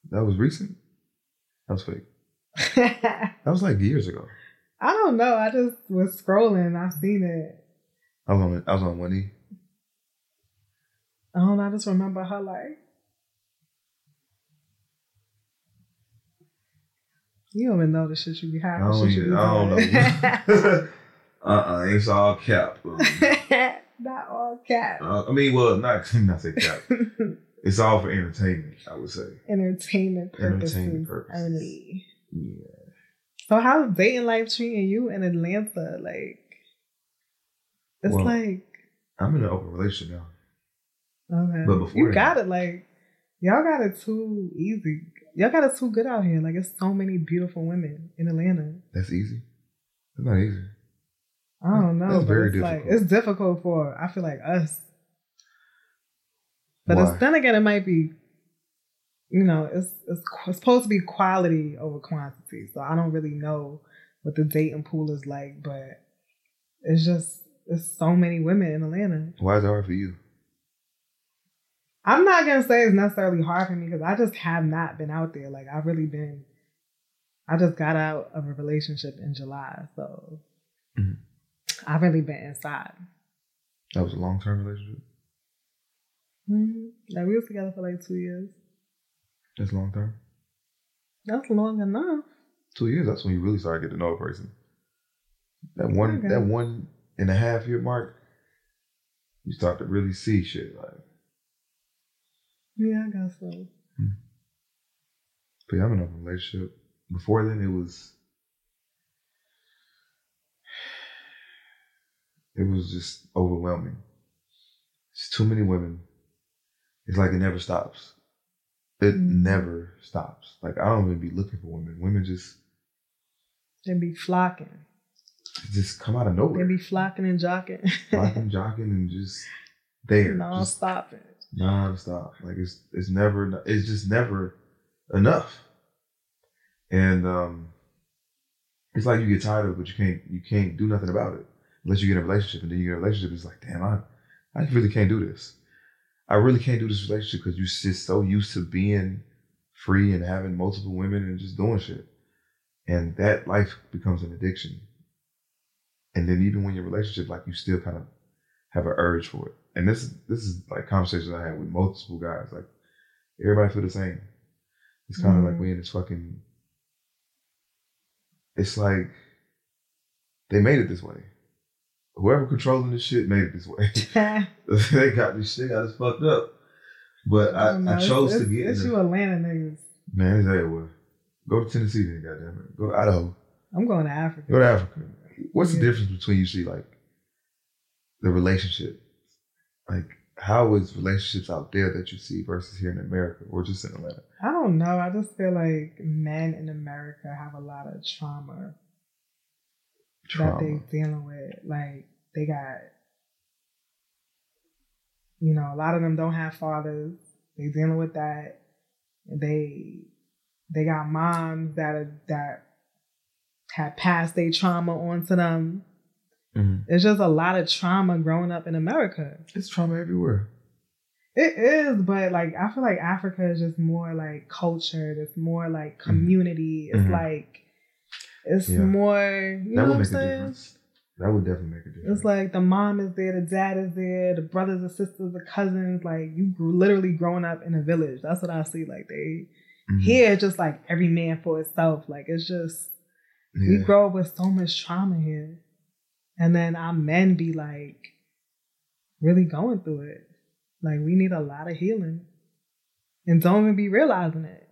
That was recent. That was fake. That was like years ago. I don't know. I just was scrolling. I seen it. I was on I was on one knee. I don't know. I just remember her like. You don't even know the shit you be I don't, even, I don't know. uh uh it's all cap. Not all cat. uh, I mean, well, not not say cap. It's all for entertainment. I would say. Entertainment purposes, Entertainment purposes. only. Yeah. So how's dating life treating you in Atlanta? Like, it's Well, like I'm in an open relationship now. okay, but before you that- got it. Like, y'all got it too easy. Y'all got it too good out here. Like, it's so many beautiful women in Atlanta. That's easy. It's not easy. I don't know. That's but it's like difficult. it's difficult for I feel like us. But Why? it's, then again, it might be, you know, it's, it's it's supposed to be quality over quantity. So I don't really know what the dating pool is like, but it's just there's so many women in Atlanta. Why is it hard for you? I'm not gonna say it's necessarily hard for me because I just have not been out there. Like I've really been. I just got out of a relationship in July, so Mhm. I've really been inside. That was a long term relationship. hmm Like we was together for like two years. That's long term. That's long enough. Two years. That's when you really start getting to know a person. That one, that one and a half year mark, you start to really see shit. Like, Yeah, I guess so. but yeah, I'm in a relationship. Before then, it was, it was just overwhelming. It's too many women. It's like it never stops. It Mhm. never stops. Like I don't even be looking for women. Women just They be flocking. just come out of nowhere. They be flocking and jocking. Flocking, jocking, and just there. non stopping. nonstop. Like it's it's never it's just never enough. And um it's like you get tired of it, but you can't you can't do nothing about it unless you get in a relationship, and then you get in a relationship. It's like, damn, I I really can't do this. I really can't do this relationship because you're just so used to being free and having multiple women and just doing shit, and that life becomes an addiction. And then even when you're in a relationship, like you still kind of have an urge for it. And this this is like conversations I had with multiple guys. Like everybody feel the same. It's kind of like Mhm. we in this fucking. It's like they made it this way. Whoever controlling this shit made it this way. they got this shit got us fucked up. But I, don't know. I, chose it's, to get It's you Atlanta niggas. man. It's everywhere. Go to Tennessee, then goddamn it. Go to Idaho. I'm going to Africa. Go to Africa. What's the difference between you see like the relationship? Like how is relationships out there that you see versus here in America or just in Atlanta? I don't know. I just feel like men in America have a lot of trauma, Trauma. that they dealing with. Like they got, you know, a lot of them don't have fathers. They dealing with that. They they got moms that are, that have passed their trauma on to them. Mhm. It's just a lot of trauma growing up in America. It's trauma everywhere. It is, but like I feel like Africa is just more like cultured. It's more like community. It's Mhm. like it's Yeah. more. You know that would what I'm make a saying? difference. That would definitely make a difference. It's like the mom is there, the dad is there, the brothers and sisters, the cousins. Like you grew, literally growing up in a village. That's what I see. Like they Mhm. here, just like every man for itself. Like it's just we grow up with so much trauma here, and then our men be like really going through it. Like we need a lot of healing, and don't even be realizing it.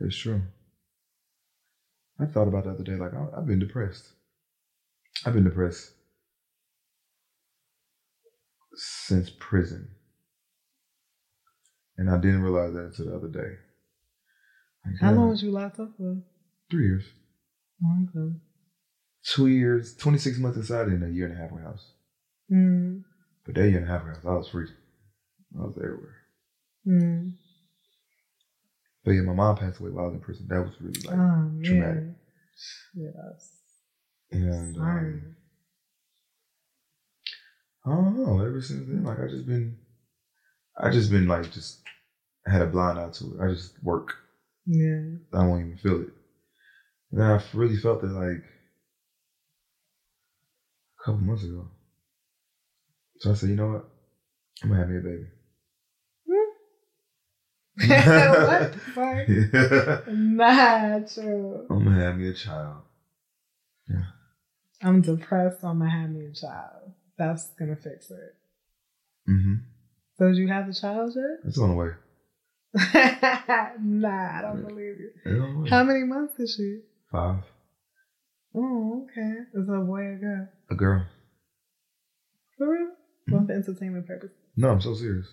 It's true. I thought about the other day, like I, I've been depressed. I've been depressed since prison, and I didn't realize that until the other day. Like, How yeah, long was you locked up for? Three years, Oh, okay. two years, twenty six months inside, and a year and a half warehouse. Mm, But that year and a half warehouse, I was free. I was everywhere. mm. But yeah, my mom passed away while I was in prison. That was really like oh traumatic. Yes. And um, I don't know. Ever since then, like I just been, I just been like just had a blind eye to it. I just work. yeah. I won't even feel it. And I really felt it like a couple months ago. So I said, you know what? I'm gonna have me a baby. What? The fuck? Yeah. Not true. I'm gonna have me a child. Yeah. I'm depressed. I'm gonna have me a child. That's gonna fix it. Mm-hmm. So did you have the child yet? It's on the way. nah, I don't believe you. It's on the way. How many months is she? Five. Oh, okay. Is it a boy or girl? A girl. For real? Well, for entertainment purposes. No, I'm so serious.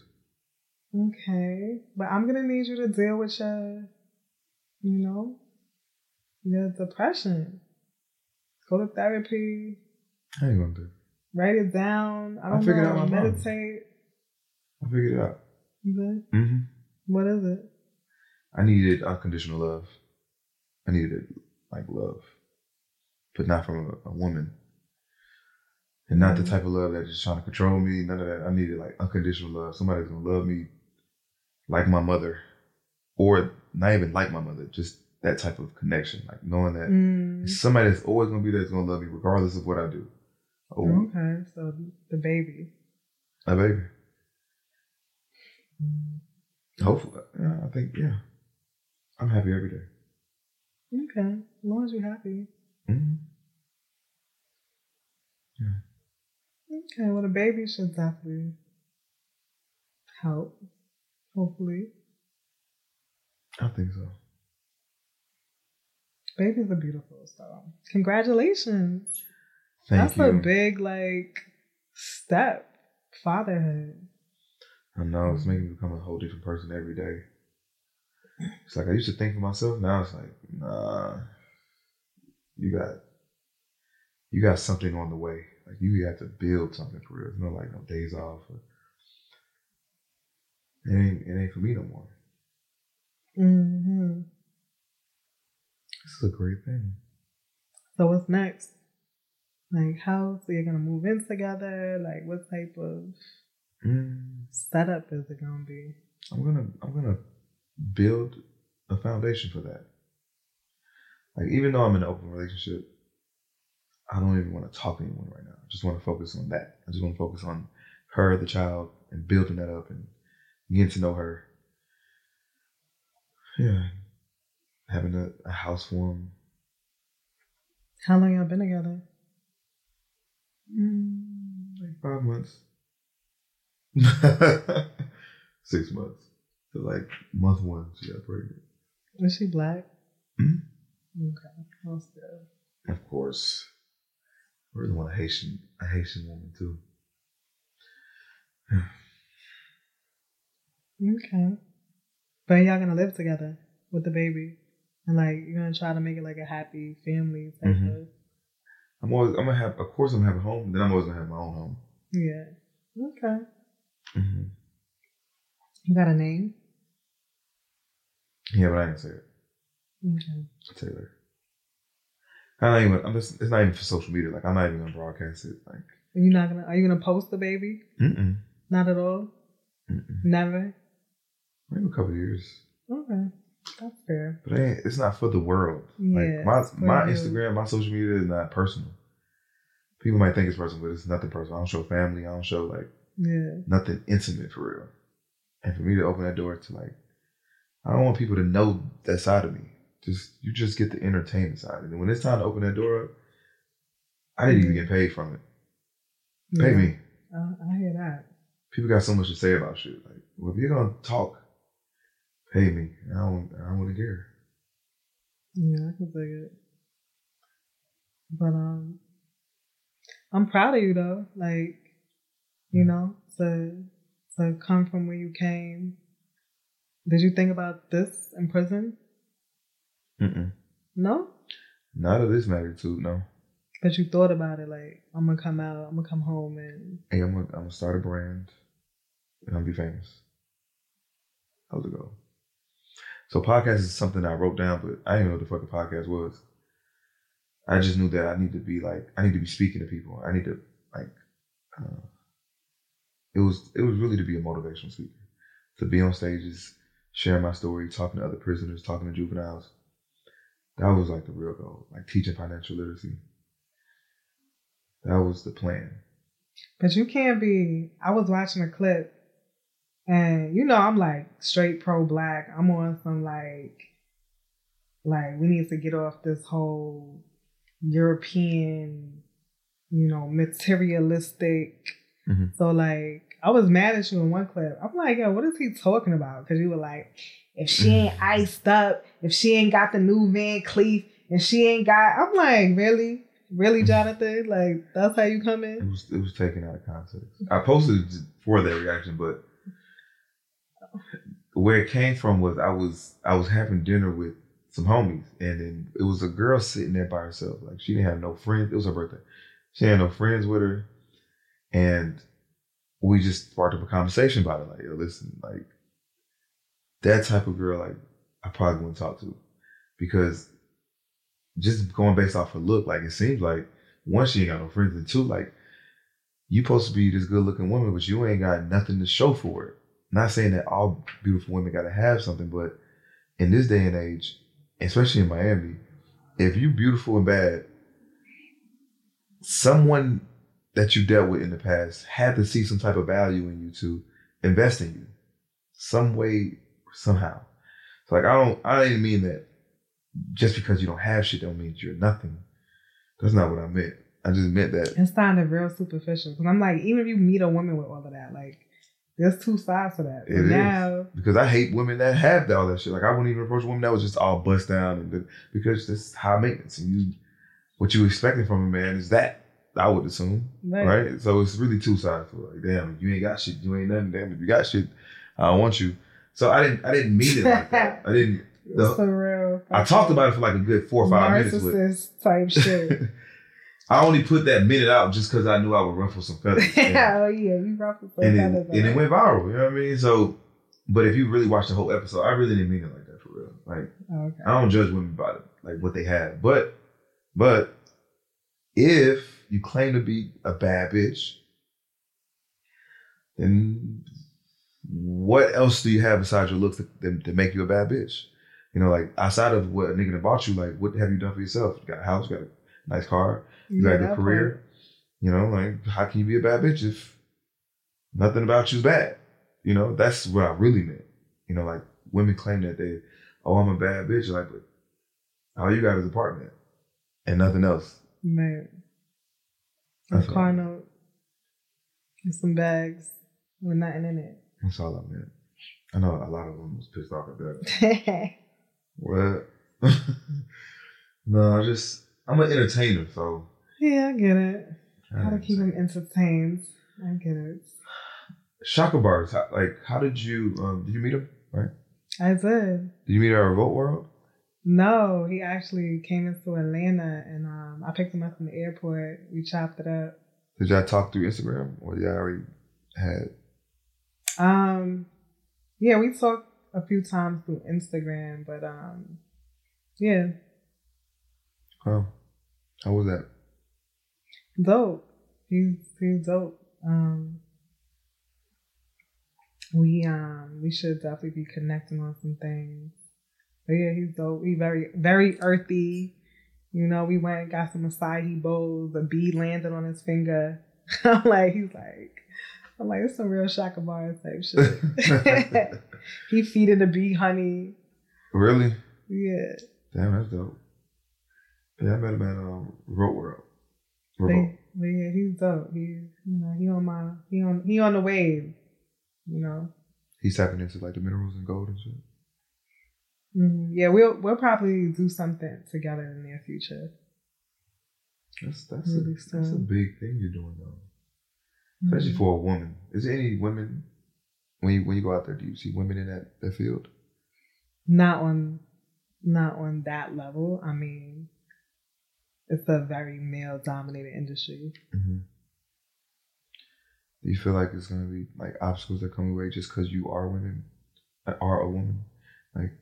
Okay. But I'm gonna need you to deal with your, you know, your depression. Go to therapy. I ain't gonna do. Write it down. I don't I figured know. out my meditate. I figured it out. You good? Mm-hmm. What is it? I needed unconditional love. I needed like love, but not from a, a woman, and not the Mhm. type of love that's just trying to control me. None of that. I needed like unconditional love. Somebody's gonna love me like my mother, or not even like my mother. Just that type of connection, like knowing that Mm. somebody that's always gonna be there is gonna love me regardless of what I do. Oh, Okay, so the baby. a baby. Hopefully, yeah, I think yeah. I'm happy every day. Okay, as long as you're happy. Mhm. Okay, well, the baby should definitely help. Hopefully, I think so. babies are beautiful. So, congratulations. Thank That's you. a big like step. Fatherhood. I know it's making me become a whole different person every day. It's like I used to think for myself. Now it's like, nah, you got, you got something on the way. Like you have to build something for real. It's not like no days off. It ain't, it ain't for me no more. Mm-hmm. This is a great thing. So what's next? Like how? So you're gonna move in together? Like what type of Mm, setup is it gonna be? I'm gonna, I'm gonna build a foundation for that. Like even though I'm in an open relationship, I don't even want to talk to anyone right now. I just want to focus on that. I just want to focus on her, the child, and building that up and getting to know her. Yeah, having a, a house form. How long y'all been together? Mm, like five months, six months. So like month one, she got pregnant. Is she black? Mhm. Okay, good. Of course. I really want a Haitian, a Haitian woman too. Okay. But y'all gonna live together with the baby. And like you're gonna try to make it like a happy family type Mhm. of I'm always I'm gonna have of course I'm gonna have a home, then I'm always gonna have my own home. Yeah. Okay. Mm-hmm. You got a name? Yeah, but I gonna say it. Okay. I'll tell you later. I'm not even. I'm just. It's not even for social media. Like I'm not even gonna broadcast it. Like, Are you not gonna are you gonna post the baby? mm-mm, Not at all? mm-mm. Never? Maybe a couple years, Okay. That's fair. but it it's not for the world. Yeah, like my my. Instagram, my social media is not personal. People might think it's personal, but it's nothing personal. I don't show family. I don't show like Yeah. nothing intimate for real. And for me to open that door to like, I don't want people to know that side of me. Just you just get the entertainment side, and when it's time to open that door up, I didn't even get paid from it. Pay me. I, I hear that. People got so much to say about shit. Like, well, if you're gonna talk, pay me. I don't. I don't want to care. Yeah, I can dig it. But um I'm proud of you though. Like, you know, to to come from where you came. Did you think about this in prison? Mm-mm. No? Not of this magnitude, no. But you thought about it like, I'm gonna come out, I'm gonna come home and Hey, I'm gonna, I'm gonna start a brand, and I'm gonna be famous. How's it goal. So podcast is something I wrote down, but I didn't know what the fuck a podcast was. I just knew that I need to be like, I need to be speaking to people. I need to like, uh, it was it was really to be a motivational speaker, to be on stages, sharing my story, talking to other prisoners, talking to juveniles. That was like the real goal, like teaching financial literacy. That was the plan. But you can't be. I was watching a clip, and you know I'm like straight pro black. I'm on some like, like we need to get off this whole European, you know, materialistic. Mhm. So like, I was mad at you in one clip. I'm like, yo, what is he talking about? Because you were like, if she ain't iced up, if she ain't got the new Van Cleef, and she ain't got, I'm like, really, really, Jonathan? Like that's how you come in? It was it was taken out of context. I posted for that reaction, but where it came from was I was I was having dinner with some homies, and then it was a girl sitting there by herself. Like she didn't have no friends. It was her birthday. She had no friends with her, and we just sparked up a conversation about it. Like, yo, listen, like that type of girl, like I probably wouldn't talk to because just going based off her look, like it seems like one, she ain't got no friends, and two, like you supposed to be this good looking woman, but you ain't got nothing to show for it. Not saying that all beautiful women gotta have something, but in this day and age, especially in Miami, if you beautiful and bad, someone that you dealt with in the past had to see some type of value in you to invest in you, some way, somehow. So like I don't, I didn't mean that just because you don't have shit don't mean you're nothing. That's not what I meant. I just meant that It sounded real superficial because I'm like, even if you meet a woman with all of that, like, there's two sides to that. It is. now, because I hate women that have all that shit. Like I wouldn't even approach a woman that was just all bust down and because that's high maintenance and you what you expecting from a man is that I would assume, like, right? So it's really two sides to it. Like, damn, you ain't got shit, you ain't nothing. Damn, if you got shit, I don't want you. So I didn't, I didn't mean it like that. I didn't. the- for real. I talked about it for like a good four or five minutes. Narcissist type shit. I only put that minute out just because I knew I would ruffle some feathers. And- oh yeah, you ruffled for some and, feathers. it, and it went viral. You know what I mean? So, but if you really watch the whole episode, I really didn't mean it like that for real. Like, oh, Okay. I don't judge women by like what they have, but, but if you claim to be a bad bitch, then what else do you have besides your looks to, make you a bad bitch? You know, like outside of what a nigga bought you, like what have you done for yourself? You got a house, you got a nice car, you Yeah, got a career. You know, like how can you be a bad bitch if nothing about you's bad? You know, that's what I really meant. You know, like women claim that they, oh, I'm a bad bitch. Like, but all you got is apartment and nothing else. Man. A all. car note. And some bags with nothing in it. That's all I meant. I know a lot of them was pissed off at that. What? no, I just I'm an entertainer, so yeah, I get it. I Gotta keep him entertained. I get it. Shaka bars. How, like, how did you? Um, did you meet him? Right? I did. Did you meet her at Revolt World? No, he actually came into Atlanta, and um, I picked him up from the airport. We chopped it up. Did y'all talk through Instagram, or y'all already had? Um, yeah, we talked a few times through Instagram, but um, yeah. Oh, how was that? Dope. He's he's dope. Um, we um we should definitely be connecting on some things. But yeah, he's dope. He very very earthy. You know, we went and got some acai bowls. A bee landed on his finger. I'm like, he's like, I'm like, it's some real Chakabars type shit. he feeding the bee honey. Really? Yeah. Damn, that's dope. Yeah, I met him at um, Revolt World. But, Revolt. but yeah, he's dope. He, you know, he on my, he on, he on the wave. You know. He's tapping into like the minerals and gold and shit. Mhm. Yeah, we'll we'll probably do something together in the near future. That's that's a, that's a big thing you're doing though, especially Mhm. for a woman. Is there any women when you when you go out there? Do you see women in that that field? not on not on that level. I mean, it's a very male dominated industry. Mm-hmm. Do you feel like it's gonna be like obstacles that come your way just because you are women, uh, are a woman? Like,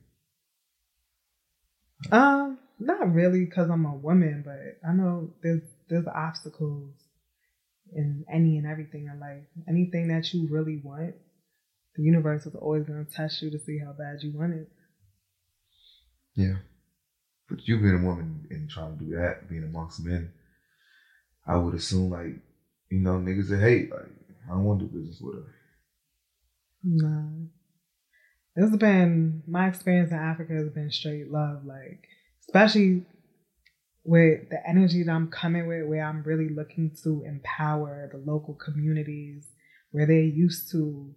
Um, not really because I'm a woman, but I know there's there's obstacles in any and everything in life. Anything that you really want, the universe is always gonna test you to see how bad you want it. yeah, but you being a woman and trying to do that, being amongst men, I would assume like you know niggas that hate like I don't want to do business with her. No. It's been my experience in Africa has been straight love, like especially with the energy that I'm coming with, where I'm really looking to empower the local communities where they're used to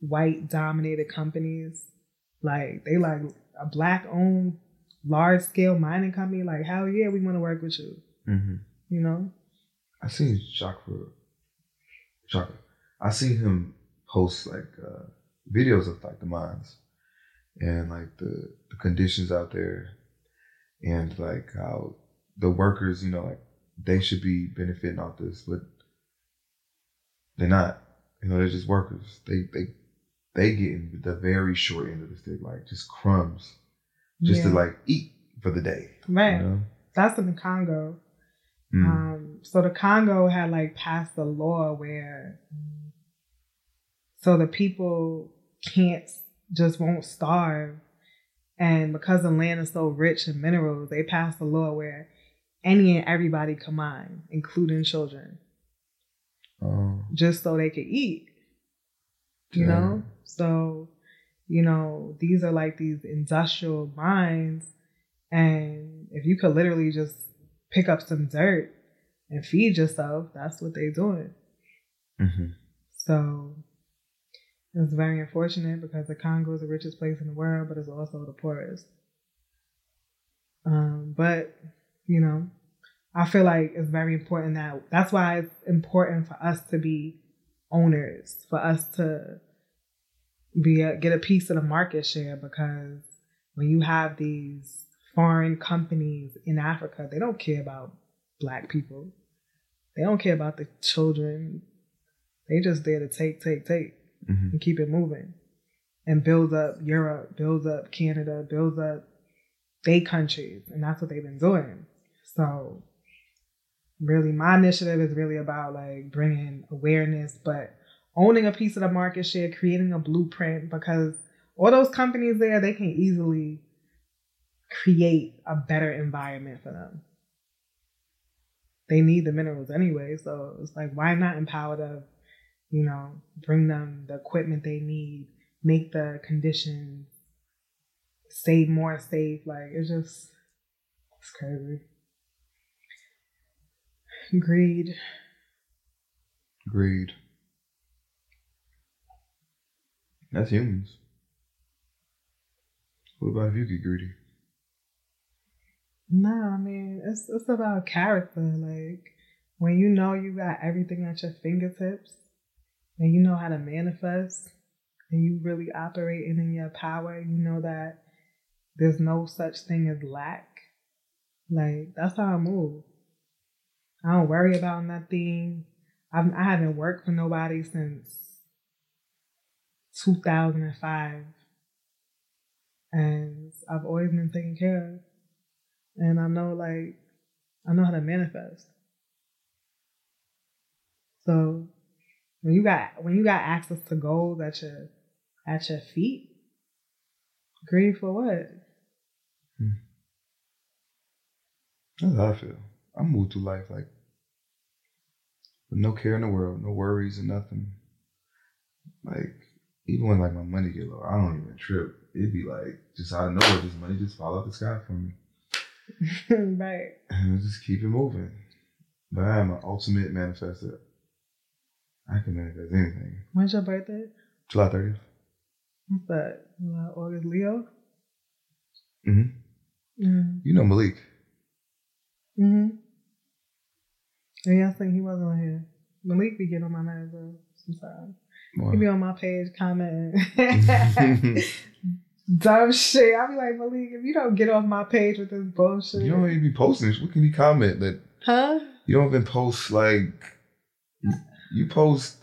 white dominated companies. Like they like a black owned large scale mining company, like hell yeah, we want to work with you. Mm-hmm. You know? I seen Chakra. Chakra. I see him post like uh, videos of like the mines and like the, the conditions out there and like how the workers, you know, like they should be benefiting off this, but they're not. You know, they're just workers. They they they getting the very short end of the stick, like just crumbs, just to like eat for the day. right. You know? That's in the Congo. Mm. Um, so the Congo had like passed a law where so the people can't just won't starve. And because the land is so rich in minerals, they passed a law where any and everybody can mine, including children, Oh, just so they could eat. You know? So, you know, these are like these industrial mines. And if you could literally just pick up some dirt and feed yourself, that's what they're doing. Mhm. So it's very unfortunate because the Congo is the richest place in the world, but it's also the poorest. Um, but you know, I feel like it's very important that that's why it's important for us to be owners, for us to be a, get a piece of the market share because when you have these foreign companies in Africa, they don't care about black people. They don't care about the children. They just there to take, take, take Mhm. and keep it moving and build up Europe, build up Canada, build up they countries. And that's what they've been doing. So really my initiative is really about like bringing awareness, but owning a piece of the market share, creating a blueprint because all those companies there, they can easily create a better environment for them. They need the minerals anyway, so it's like why not empower them, you know, bring them the equipment they need, make the conditions stay more safe. Like it's just it's crazy. Greed. Greed. That's humans. What about if you get greedy? No, I mean it's it's about character. Like when you know you got everything at your fingertips, and you know how to manifest and you really operating in your power, you know that there's no such thing as lack. Like that's how I move. I don't worry about nothing. I've, I haven't worked for nobody since 2005. And I've always been taken care of. And I know, like, I know how to manifest. So when you got when you got access to gold at your at your feet, grieve for what? Hmm. That's how I feel. I move through life like with no care in the world, no worries and nothing. Like even when like my money get low, I don't even trip. It'd be like just out of nowhere, just money just fall out the sky for me. right. And just keep it moving. But I am an ultimate manifester. I can manifest anything. When's your birthday? July 30th. What's that? Uh, August Leo? Mm-hmm. Mm-hmm. You know Malik. Mm-hmm. And I think he wasn't on here. Malik be getting on my nerves though sometimes. He be on my page commenting dumb shit. I be like, Malik, if you don't get off my page with this bullshit. you don't even be posting. What can you comment that huh? you don't even post like you, you post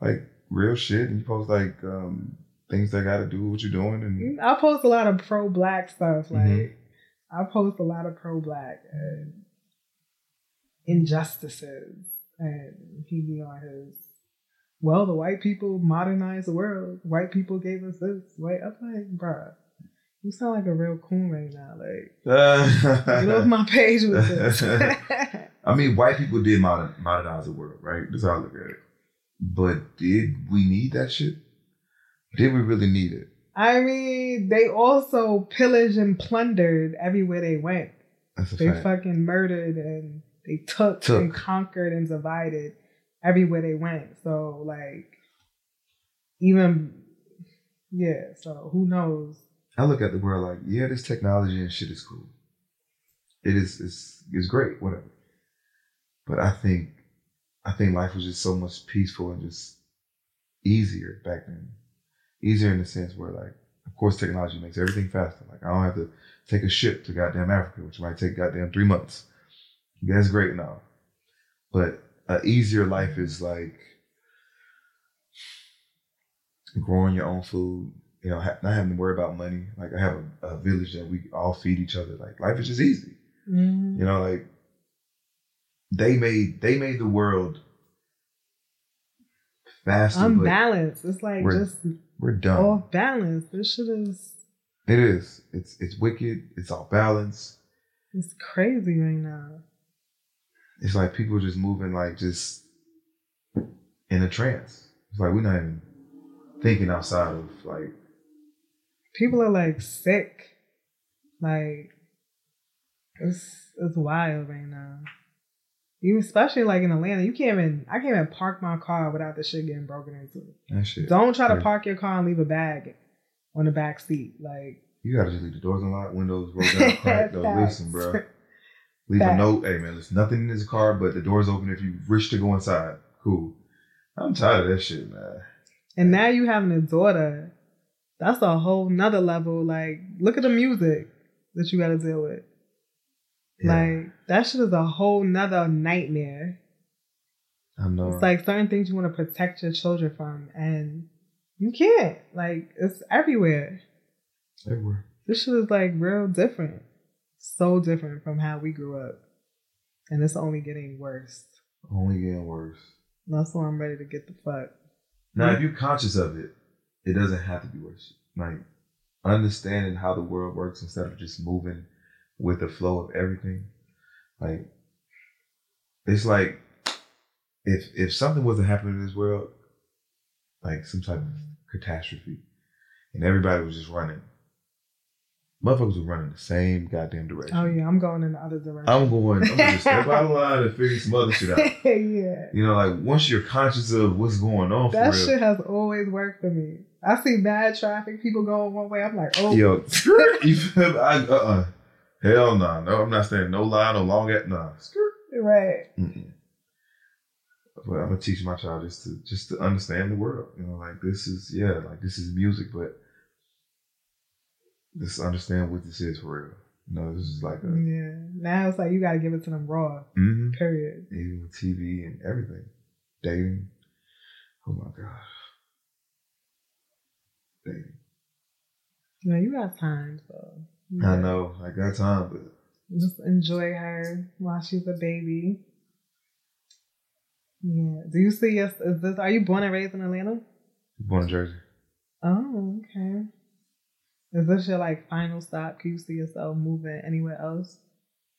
like real shit and you post like um things that got to do with what you're doing and I post a lot of pro black stuff. Like Mhm. I post a lot of pro black and injustices, and he be on his. Well, the white people modernized the world. White people gave us this. White, I'm like, bruh, you sound like a real coon right now. Like, get off my page with this. I mean, white people did modern, modernize the world, right? That's how I look at it. But did we need that shit? Did we really need it? I mean, they also pillaged and plundered everywhere they went. They fact. fucking murdered and they took, Took. and conquered and divided everywhere they went. So like even yeah, so who knows? I look at the world like, yeah, this technology and shit is cool. It is it's it's great, whatever. But I think I think life was just so much peaceful and just easier back then. Easier in the sense where like of course technology makes everything faster. Like I don't have to take a ship to goddamn Africa, which might take goddamn three months. That's great and all. But an easier life is like growing your own food, you know, ha- not having to worry about money. Like I have a, a village that we all feed each other. Like life is just easy. Mm, You know, like they made they made the world faster, unbalanced. It's like we're just we're done. off balance. This shit is It is. It's it's wicked. It's all balance. it's crazy right now. It's like people just moving like just in a trance. It's like we're not even thinking outside of like People are like sick. Like it's it's wild right now. Even especially like in Atlanta, you can't even I can't even park my car without the shit getting broken into. that shit. Don't try to park your car and leave a bag on the back seat. Like You gotta just leave the doors unlocked, windows rolled down, cracked. Though, listen, bro. Leave a note. Hey man, there's nothing in this car, but the door's open if you wish to go inside. Cool. I'm tired of that shit, man. And now you having a daughter. That's a whole nother level. Like, look at the music that you gotta deal with. Yeah, Like that shit is a whole nother nightmare. I know. It's like certain things you want to protect your children from, and you can't. Like it's everywhere. everywhere. This shit is like real different. So different from how we grew up. And it's only getting worse. Only getting worse. That's why I'm ready to get the fuck. Now, if you're conscious of it, it doesn't have to be worse. Like understanding how the world works instead of just moving with the flow of everything. Like it's like if if something wasn't happening in this world, like some type of catastrophe, and everybody was just running, motherfuckers were running the same goddamn direction. Oh yeah, I'm going in the other direction. I'm going. I'm gonna step out of line and figure some other shit out. yeah. You know, like once you're conscious of what's going on for That real. shit has always worked for me. I see bad traffic, people going one way. I'm like, oh, Yo. You feel me? I, uh-uh. Hell no. No, I'm not standing no line, no long at, nah. Right. Mm-mm. But I'm gonna teach my child just to just to understand the world. You know, like this is yeah, like this is music, but just understand what this is for real. You know, this is like a Yeah. Now it's like you gotta give it to them raw. mhm. Period. even with TV and everything, dating. Oh my gosh, dating. Know, you got time, so you I know I got time, but Just enjoy her while she's a baby. Yeah. Do you see us? Is this? Are you born and raised in Atlanta? born in Jersey. Oh, okay. Is this your like final stop? Can you see yourself moving anywhere else?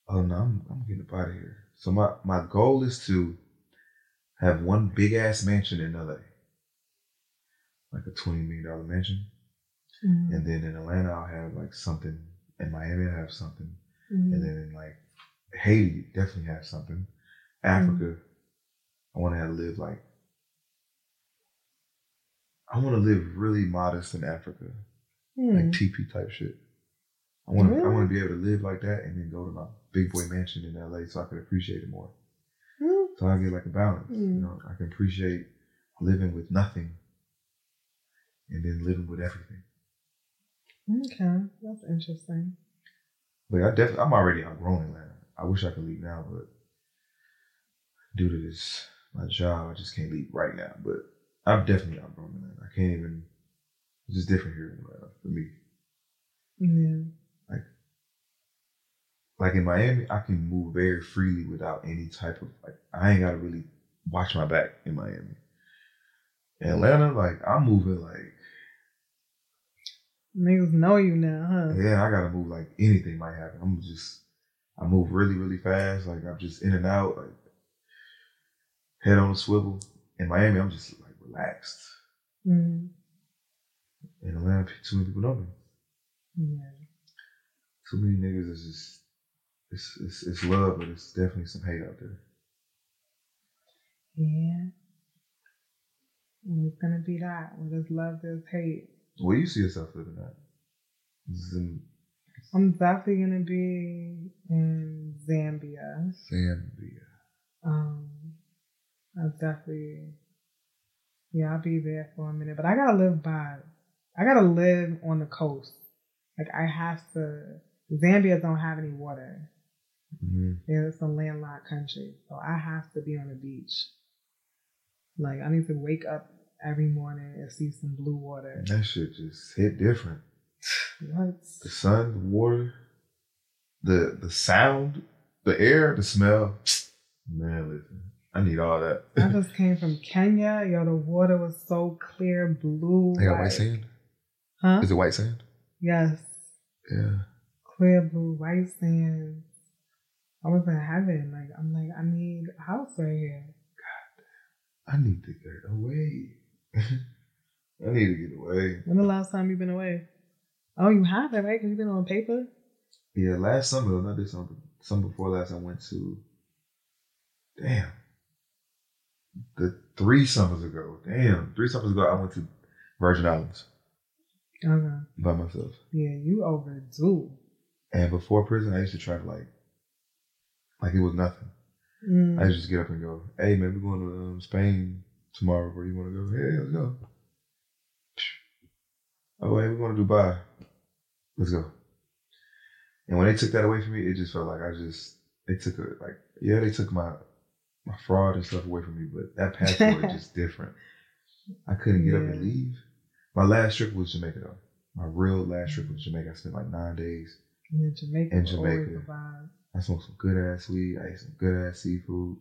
Oh no, I'm I'm getting up out of here. So my my goal is to have one big ass mansion in LA, like a twenty million dollar mansion, Mm-hmm. and then in Atlanta I'll have like something. In Miami I'll have something, Mm-hmm. and then in like Haiti definitely have something. Africa, I want to have live like. I want to live really modest in Africa, like TP type shit. I want to. I want to be able to live like that, and then go to my big boy mansion in LA, so I can appreciate it more. Mm. So I get like a balance. You Mm. know, I can appreciate living with nothing, and then living with everything. Okay, that's interesting. But I definitely, I'm already outgrown Atlanta. I wish I could leave now, but due to this my job, I just can't leave right now. But I've definitely outgrown Atlanta. I can't even. It's just different here in Atlanta for me. Yeah. Like like in Miami, I can move very freely without any type of like. I ain't gotta really watch my back in Miami. In Atlanta, like I'm moving like Niggas know you now, huh? yeah, I gotta move like anything might happen. I'm just I move really, really fast. Like I'm just in and out, like head on a swivel. In Miami, I'm just like relaxed. Mm. In Atlanta, too many people know me. Yeah. Too many niggas is just it's it's, it's love, but it's definitely some hate out there. Yeah. And it's gonna be that. Where there's love, there's hate. Where you see yourself living at? In I'm definitely gonna be in Zambia. Zambia. Um, I definitely, yeah, I'll be there for a minute. But I gotta live by, I gotta live on the coast. Like I have to. Zambia don't have any water. hmm It's a landlocked country, so I have to be on the beach. Like I need to wake up every morning and see some blue water. That shit just hit different. What? The sun, the water, the the sound, the air, the smell. Man, listen, I need all that. I just came from Kenya. Yo, the water was so clear, blue. They got white sand. Huh? Is it white sand? Yes. Yeah. clear blue, white sand. I was in heaven. Like I'm like, I need a house right here. God, I need to get away. I need to get away. When the last time you been away? Oh, you have it, right? Because you've been on paper. Yeah, last summer, not this summer, summer before last, I went to. Damn. The three summers ago. Damn, three summers ago, I went to Virgin Islands Okay. by myself. Yeah, you overdue. And before prison, I used to try to like, like it was nothing. Mm. I used to just get up and go, "Hey man, we're going to um, Spain tomorrow. Where you want to go? Hey, let's go. Oh, hey, we're going to Dubai. Let's go." And when they took that away from me, it just felt like I just they took it like yeah, they took my my fraud and stuff away from me, but that passport is just different. I couldn't get up and leave. My last trip was Jamaica though. My real last trip was Jamaica. I spent like nine days. yeah, Jamaica. In Jamaica. I smoked some good ass weed. I ate some good ass seafood.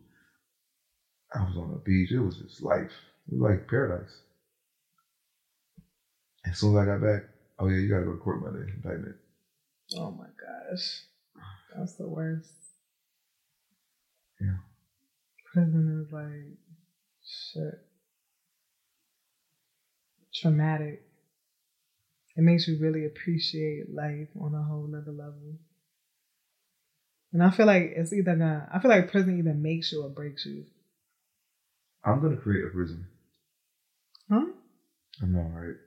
I was on the beach. It was just life. It was like paradise. As soon as I got back, oh yeah, you gotta go to court Monday. Indictment. Oh my gosh, that's the worst. Yeah. Prison is like shit. Traumatic. It makes you really appreciate life on a whole other level. And I feel like it's either gonna I feel like prison either makes you or breaks you. I'm gonna create a prison. Huh? I know, right?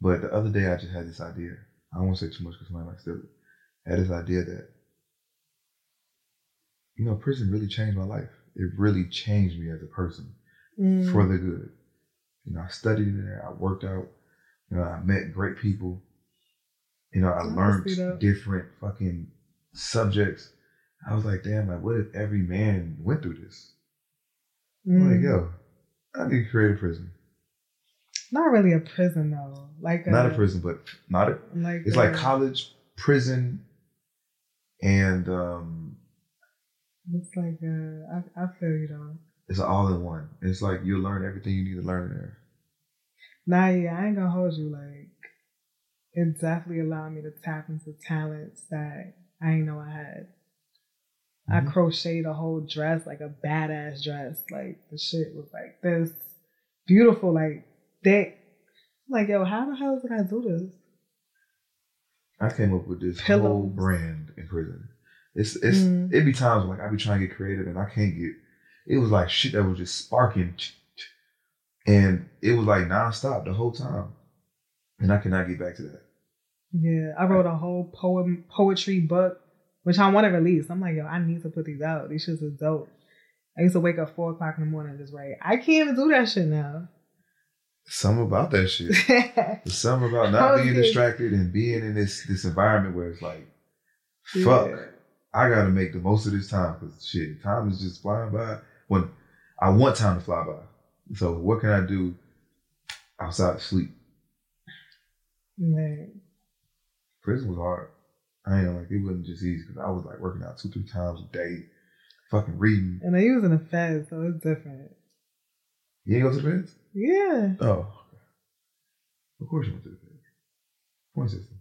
But the other day I just had this idea. I won't say too much because somebody might steal it. I had this idea that, you know, prison really changed my life. It really changed me as a person. Mm. for the good. You know, I studied there. I worked out. You know, I met great people. You know, I learned different fucking subjects. I was like, damn, like, what if every man went through this? I'm Mm. like, yo, I need to create a prison. Not really a prison though. Like Not a prison, but not a. Like It's a- like college, prison, and um, It's like a, I, I feel you though. It's all in one. It's like you learn everything you need to learn there. Nah, yeah, I ain't gonna hold you. Like, it definitely allowed me to tap into talents that I didn't know I had. I Mhm. crocheted a whole dress, like a badass dress. Like the shit was like this beautiful, like thick. Like, yo, how the hell did I do this? I came up with this whole brand in prison. It's it's Mm. it be times when, like I be trying to get creative and I can't get. It was like shit that was just sparking, and it was like nonstop the whole time, and I cannot get back to that. Yeah, I wrote a whole poem poetry book, which I want to release. I'm like, yo, I need to put these out. These shits is dope. I used to wake up four o'clock in the morning and just write. I can't even do that shit now. Something about that shit. Something about not being distracted and being in this this environment where it's like, fuck, Yeah. I gotta make the most of this time because shit, time is just flying by. When I want time to fly by, so what can I do outside of sleep? Man. Prison was hard. I ain't like it wasn't just easy because I was like working out two three times a day, fucking reading. And I was in the feds, so it's different. You ain't go to the feds? Yeah. Oh, of course you went to the feds. Point system.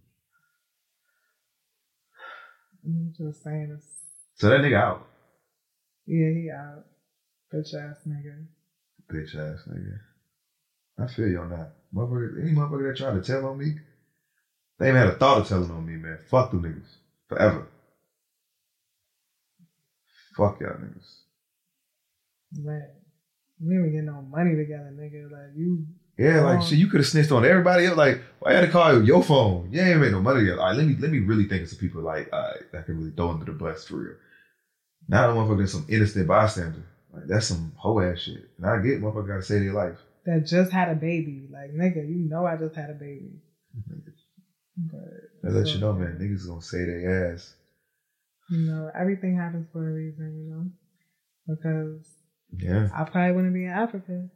I'm just saying this. So that nigga out, Yeah, he out. Bitch ass nigga. bitch ass nigga. I feel you on that. Motherfucker, any motherfucker that tried to tell on me, they ain't had a thought of telling on me, man. Fuck them niggas. Forever. Fuck y'all niggas. Man. We even get no money together, nigga. Like you Yeah, like shit, you could have snitched on everybody else. Like, why you had to call your phone? You ain't made no money yet. All right, let me let me really think of some people like right, that can really throw under the bus for real. Now the motherfucker is some innocent bystander. Like that's some hoe ass shit. And I get motherfucker gotta save their life. that just had a baby. Like, nigga, you know I just had a baby. But That let you know, man, niggas gonna say their ass. You know, everything happens for a reason, you know? Because Yeah. I probably wouldn't be in Africa.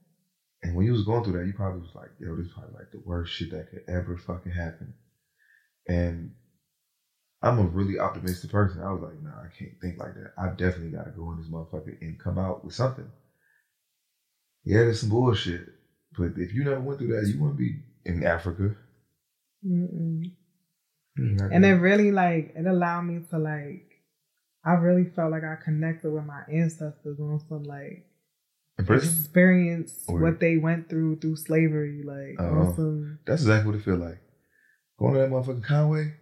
And when you was going through that, you probably was like, yo, this is probably like the worst shit that could ever fucking happen. And I'm a really optimistic person. I was like, nah, I can't think like that. I definitely gotta go in this motherfucker and come out with something. Yeah, there's some bullshit. But if you never went through that, you wouldn't be in Africa. Mm-mm. Mm, And it really, like, it allowed me to, like, I really felt like I connected with my ancestors on some, like, experience Or- what they went through through slavery. Like, on some, that's exactly what it feel like. Going to that motherfucking Con Air,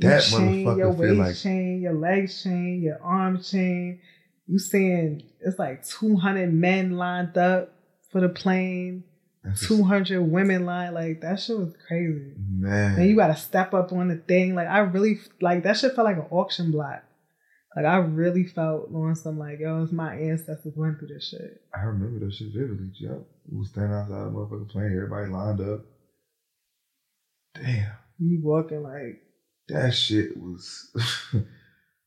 that chain, your motherfucker feel waist like chain, your leg chain, your arm chain. You seeing it's like 200 men lined up for the plane, 200 women lined. Like that shit was crazy. man. Then you got to step up on the thing. Like I really like that shit felt like an auction block. Like I really felt on some like yo, it's my ancestors went through this shit. I remember that shit vividly. Yep. We was standing outside the motherfucking plane, everybody lined up. Damn. You walking like That shit was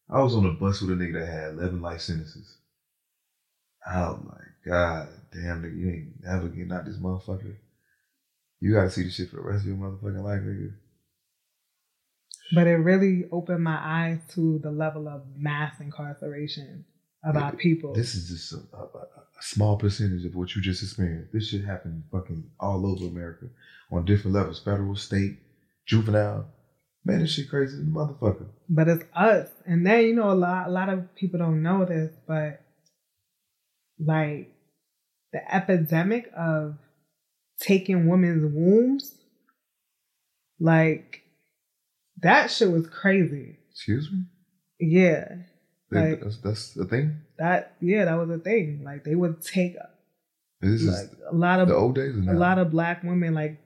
I was on a bus with a nigga that had eleven life sentences. Oh my god, damn nigga, you ain't never getting out this motherfucker. You gotta see this shit for the rest of your motherfucking life, nigga. But it really opened my eyes to the level of mass incarceration of our people. This is just a, a a small percentage of what you just experienced. This shit happened fucking all over America on different levels, federal, state, juvenile. Man, this shit crazy as a motherfucker. but it's us. And then you know a lot a lot of people don't know this, but like the epidemic of taking women's wombs, like that shit was crazy. Excuse me? Yeah. That- Like- that's, that's the thing? That yeah, that was a thing. Like they would take This like is a lot of the old days a lot of black women like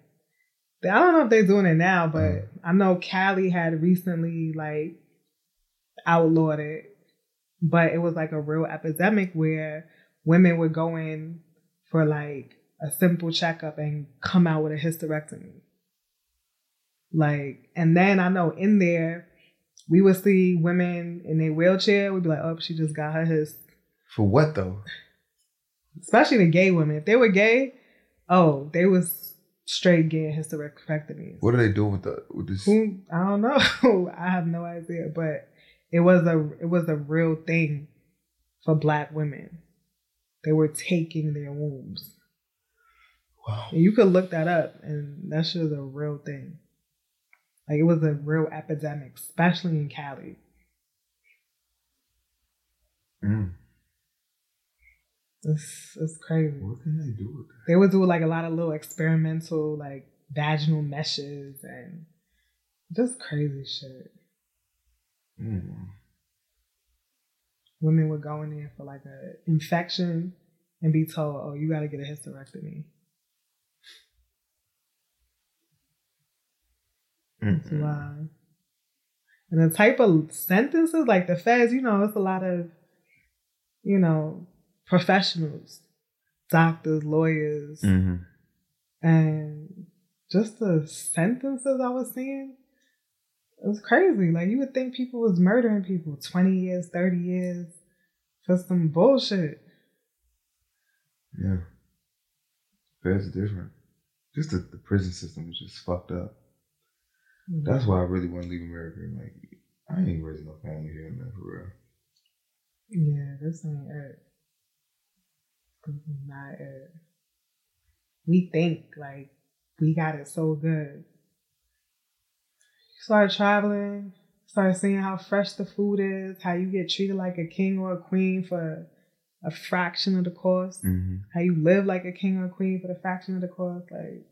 I don't know if they're doing it now, but Mhm. I know Cali had recently like outlawed it. But it was like a real epidemic where women would go in for like a simple checkup and come out with a hysterectomy. Like, and then I know in there, we would see women in a wheelchair. We'd be like, oh, she just got her his. For what though? Especially the gay women. If they were gay, oh, they was straight getting hysterectomies. What are they doing with the with this? I don't know. I have no idea, but it was a it was a real thing for black women. They were taking their wombs. Wow. And you could look that up, and that shit is a real thing. Like it was a real epidemic, especially in Cali. Mm. It's it's crazy. What can they do with that? They would do like a lot of little experimental like vaginal meshes and just crazy shit. Mm. Women would go in there for like an infection and be told, "Oh, you got to get a hysterectomy." Mm-mm. wild. And the type of sentences, like the feds, you know, it's a lot of, you know, professionals, doctors, lawyers, Mhm. and just the sentences I was seeing, it was crazy. Like you would think people was murdering people 20 years, 30 years for some bullshit. Yeah. Are different. Just the, the prison system is just fucked up. That's why I really want to leave America. Like, I ain't raising no family here, man, for real. Yeah, this ain't it. Is not. We think like we got it so good. Start traveling, start seeing how fresh the food is, how you get treated like a king or a queen for a fraction of the cost, Mm-hmm. how you live like a king or a queen for the fraction of the cost. Like,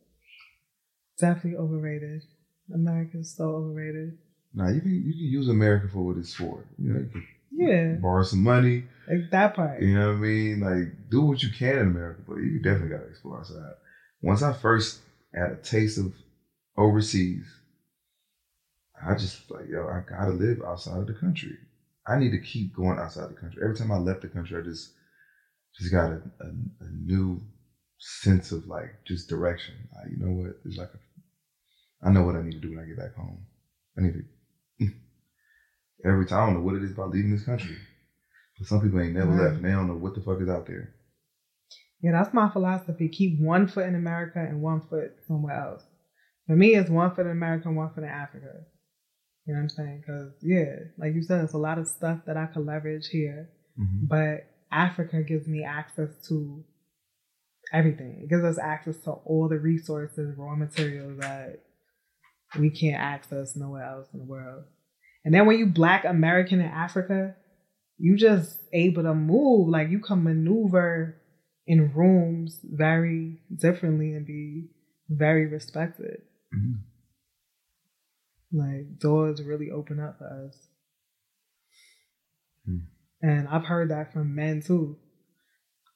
definitely overrated. America's so overrated. Now you can you can use America for what it's for. You know, you can Yeah, borrow some money. like that part. You know what I mean? Like, do what you can in America, but you definitely gotta explore outside. Once I first had a taste of overseas, I just like, yo, I gotta live outside of the country. I need to keep going outside the country. Every time I left the country, I just just got a, a, a new sense of like just direction. Like, you know what? It's like a, I know what I need to do when I get back home. I need to every time I don't know what it is about leaving this country. But some people ain't never Right. left and they don't know what the fuck is out there. Yeah, that's my philosophy. Keep one foot in America and one foot somewhere else. For me, it's one foot in America and one foot in Africa. You know what I'm saying? Because, yeah, like you said, it's a lot of stuff that I could leverage here. Mm-hmm. But Africa gives me access to everything. It gives us access to all the resources, raw materials that we can't access nowhere else in the world. And then when you black American in Africa, you just able to move. Like you can maneuver in rooms very differently and be very respected. Mhm. Like doors really open up for us. Hmm. And I've heard that from men too.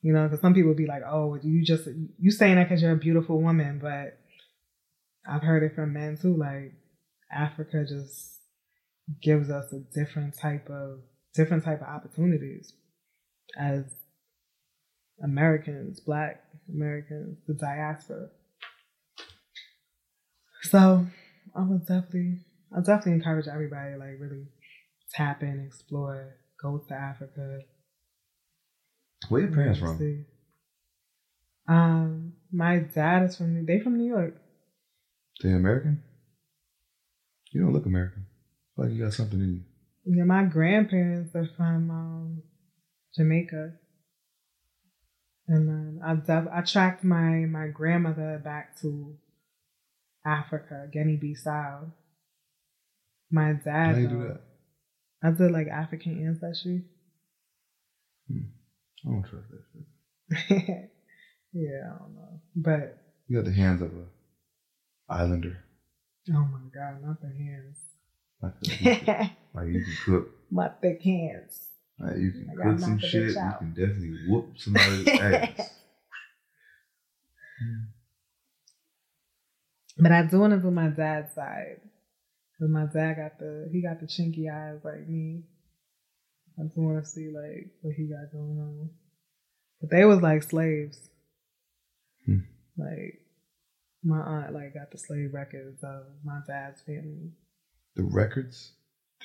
You know, because some people be like, "Oh, you just you saying that because you're a beautiful woman," but I've heard it from men too. Like Africa just gives us a different type of different type of opportunities as Americans, Black Americans, the diaspora. So I would definitely, I definitely encourage everybody to like really tap in, explore, go to Africa. Where your parents from? see. Um, my dad is from they from New York. They American? You don't look American. Like you got something in you. Yeah, my grandparents are from um, Jamaica, and then I I tracked my my grandmother back to Africa, Guinea Bissau. My dad. How you do that? I did like African ancestry. I don't trust that shit. yeah, I don't know, but You got the hands of a islander. oh my god, not the hands, Like, you can cook. my thick hands. Like you can cook some shit. You can definitely whoop somebody's ass. But I doing it with my dad's side. Cause my dad got the he got the chinky eyes like me. I just want to see like what he got going on. But they was like slaves. Hmm. Like my aunt like got the slave records of my dad's family. The records?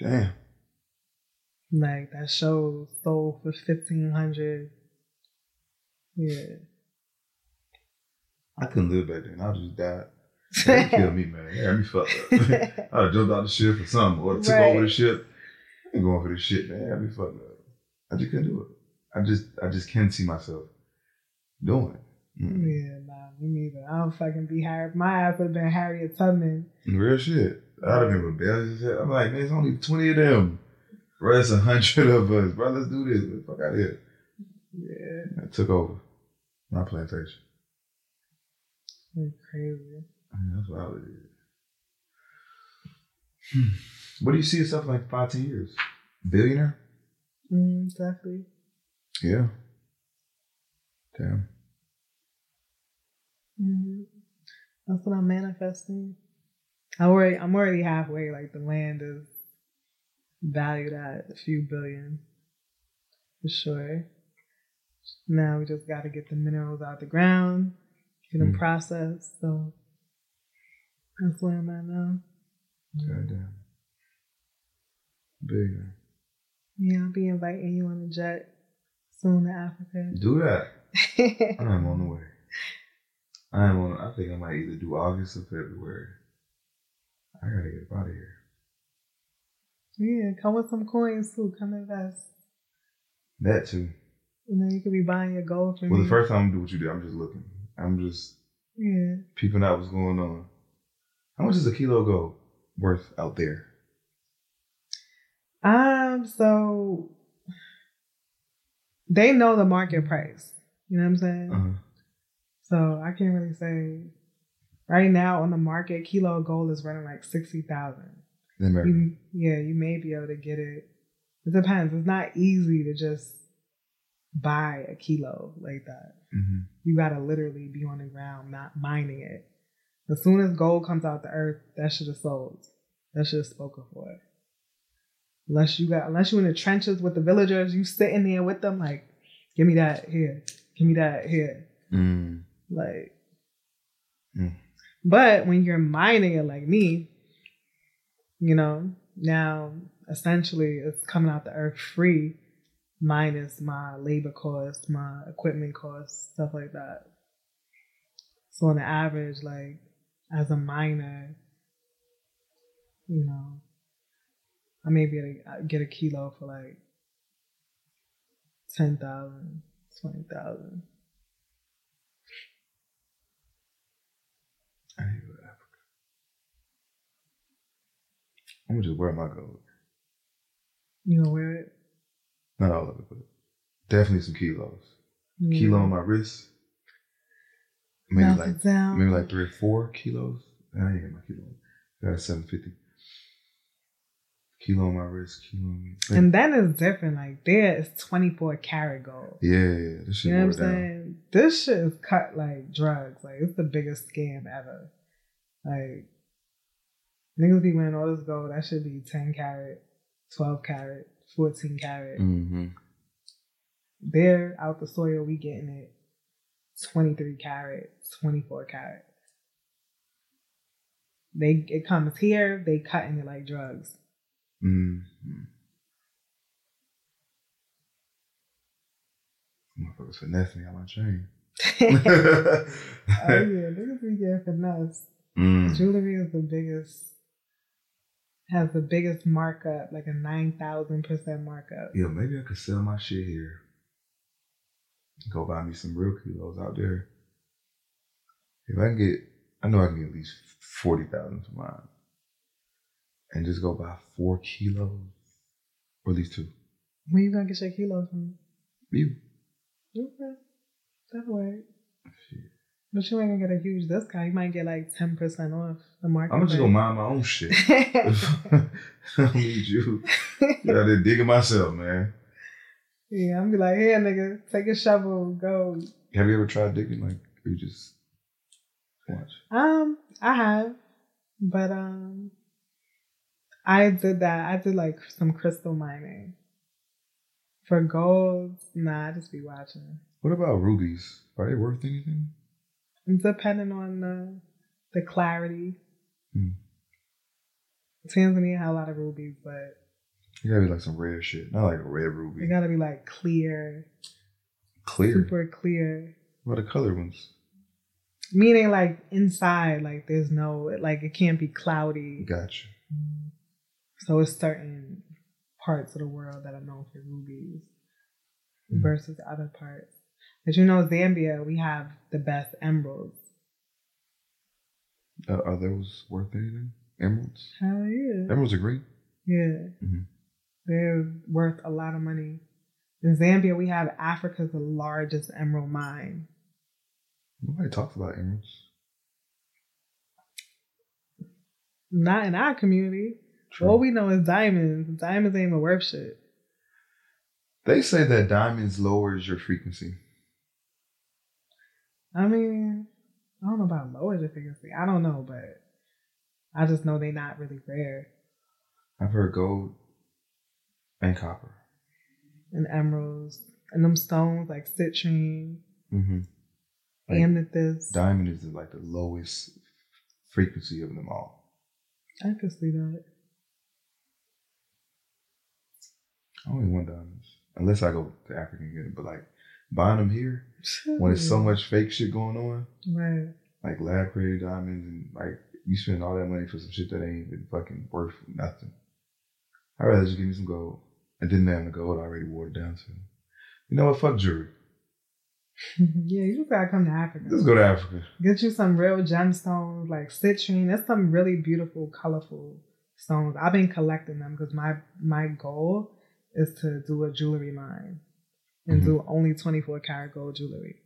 Damn. Like that show sold for fifteen hundred. Yeah. I couldn't live back then. I just died. They killed me, man. Had me fucked up. I'd have jumped out the ship or something, or took Right. over the ship. I ain't going for this shit, man. Had me fucked up. I just couldn't do it. I just, I just can't see myself doing it. Mm. Yeah, nah, me neither. I don't fucking be Harry. My ass would have been Harriet Tubman. Real shit. I'd have been rebellious. I'm like, man, there's only 20 of them. Bro, it's a hundred of us. Bro, let's do this. Get fuck out of here. Yeah, I took over my plantation. it's crazy. I mean, that's what I would do. Hmm. What do you see yourself in like five, ten years? Billionaire? Mm, exactly. Yeah. Damn. hmm That's what I'm manifesting. I already, I'm already halfway. Like the land is valued at a few billion, for sure. Now we just got to get the minerals out of the ground, get them Mm. processed. So that's where I'm at now. God damn. Billionaire. Yeah, I'll be inviting you on a jet soon to Africa. Do that. I am on the way. I am on. I think I might either do August or February. I gotta get up out of here. yeah, come with some coins too. Come invest. That too. And then you could be buying your gold from Well, me. the first time I'm do what you do, I'm just looking. I'm just yeah. peeping out what's going on. How much is a kilo of gold worth out there? Um, so they know the market price. You know what I'm saying? Uh-huh. So I can't really say right now on the market, kilo of gold is running like sixty thousand. You, yeah, you may be able to get it. It depends. It's not easy to just buy a kilo like that. hmm You gotta literally be on the ground, not mining it. As soon as gold comes out the earth, that should have sold. That should have spoken for it. Unless you got, unless you in the trenches with the villagers, you sitting there with them, like, give me that here, give me that here, Mm. like. But when you're mining it like me, you know, now essentially it's coming out the earth free, minus my labor costs, my equipment costs, stuff like that. So on the average, like as a miner, you know, I may be able to uh, get a kilo for like 10,000, 20,000. I need to go to Africa. I'm gonna just wear my gold. You gonna wear it. Not all of it, but definitely some kilos. Yeah. Kilo on my wrist. Maybe like down. maybe like three or four kilos. I ain't got my kilo. I got seven fifty. Kilo on my wrist, kilo on me. And that is different. Like there is 24 karat gold. yeah, this shit You know what I'm down. saying? This shit is cut like drugs. Like it's the biggest scam ever. Like niggas be wearing all this gold. That should be 10 carat, 12 carat, 14 carat. Mm-hmm. There out the soil, we getting it 23 carat, 24 carat. They it comes here, they cutting it like drugs. Mm-hmm. Motherfuckers finesse me on my chain. oh yeah, niggas be getting finesse. Mm. Jewelry is the biggest, has the biggest markup, like a 9,000% markup. Yeah, maybe I could sell my shit here. Go buy me some real kilos out there. If I can get, I know I can get at least forty thousand for mine, and just go buy four kilos, or at least two. Where you gonna get your kilos from? You, Okay. That work. But you ain't gonna get a huge discount. You might get like 10% off the market. I'm just gonna mind my own shit. I don't need you. Yeah, I did digging myself, man. yeah, I'm be like, here, nigga, take a shovel, go. Have you ever tried digging? Like, or you just watch? Um, I have, but um, I did that. I did like some crystal mining. For gold, nah, I just be watching. What about rubies? Are they worth anything? Depending on the the clarity. Hmm. Tanzania had a lot of rubies, but It gotta be like some rare shit, not like a red ruby. ruby. gotta be like clear, Clear. super clear. What are the colored ones? Meaning like inside, like there's no like it can't be cloudy. Gotcha. So it's certain parts of the world that are known for rubies Mhm. versus other parts. But you know, Zambia, we have the best emeralds. Uh, are those worth anything? Emeralds? Hell yeah. Emeralds are great. Yeah. Mhm. They're worth a lot of money. In Zambia, we have Africa's largest emerald mine. Nobody talks about emeralds. Not in our community. True. All we know is diamonds. Diamonds ain't even worth shit. They say that diamonds lowers your frequency. I mean, I don't know about the frequency. I don't know, but I just know they're not really rare. I've heard gold and copper. And emeralds. And them stones like citrine, Mm-hmm. Like, amethyst. Diamond is like the lowest frequency of them all. I could see that. I only want diamonds. Unless I go to Africa and get it. But like buying them here, when there's so much fake shit going on, Right. like lab created diamonds and like you spend all that money for some shit that ain't even fucking worth nothing. I'd rather just give me some gold. And then have the gold I already wore it down to. You know what? Fuck jewelry. yeah, you just gotta come to Africa. Let's go to Africa. Get you some real gemstones like citrine. That's some really beautiful, colorful stones. I've been collecting them because my my goal is to do a jewelry line and Mhm. do only 24 karat gold jewelry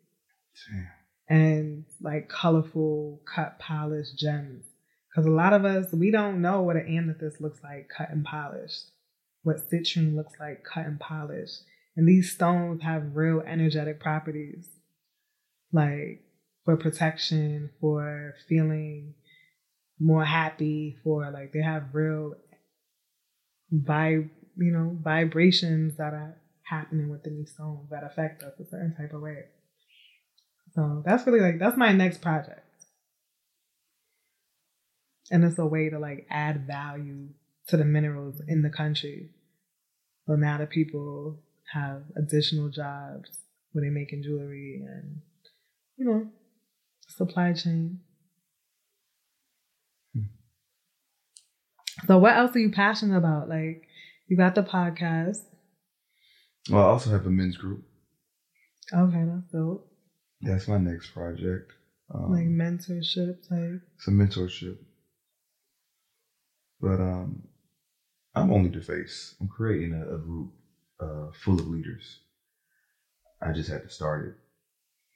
Damn. and like colorful cut polished gems. Because a lot of us we don't know what an amethyst looks like cut and polished, what citrine looks like cut and polished, and these stones have real energetic properties, like for protection, for feeling more happy, for like they have real vibe, you know, vibrations that are happening within these stones that affect us a certain type of way. So that's really like that's my next project. And it's a way to like add value to the minerals in the country. So now that people have additional jobs where they're making jewelry and you know, supply chain. Hmm. So what else are you passionate about? Like you got the podcast. Well, I also have a men's group. Okay, that's dope. That's my next project. Um, Like mentorship type. some mentorship. But um, I'm only the face. I'm creating a, a group uh, full of leaders. I just had to start it,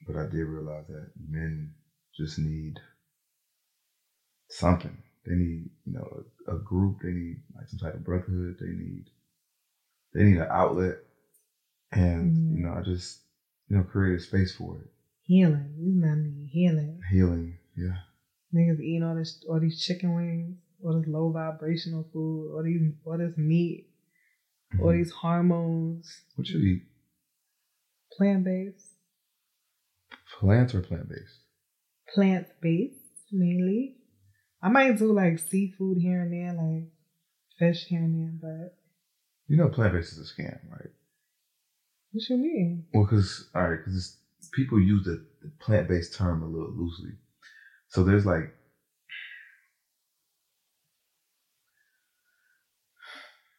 but I did realize that men just need something. They need, you know, a, a group. They need like some type of brotherhood. They need, they need an outlet, and Mhm. you know, I just, you know, create a space for it. Healing. Men need healing. Healing, yeah. Niggas eating all this all these chicken wings, all this low vibrational food, all these all this meat, all Mhm. these hormones, What you eat? plant based. Plants or plant based? Plant based mainly. I might do like seafood here and there, like fish here and there, but You know, plant based is a scam, right? What you mean? Well, because all right, because people use the, the plant based term a little loosely. So there's like,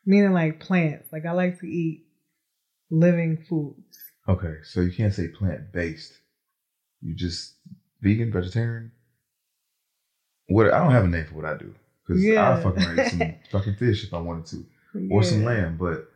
Meaning like plants. Like I like to eat living foods. okay, so you can't say plant based. You just vegan, vegetarian. What I don't have a name for what I do because Yeah. I'll fucking eat some fucking fish if I wanted to, or some lamb. But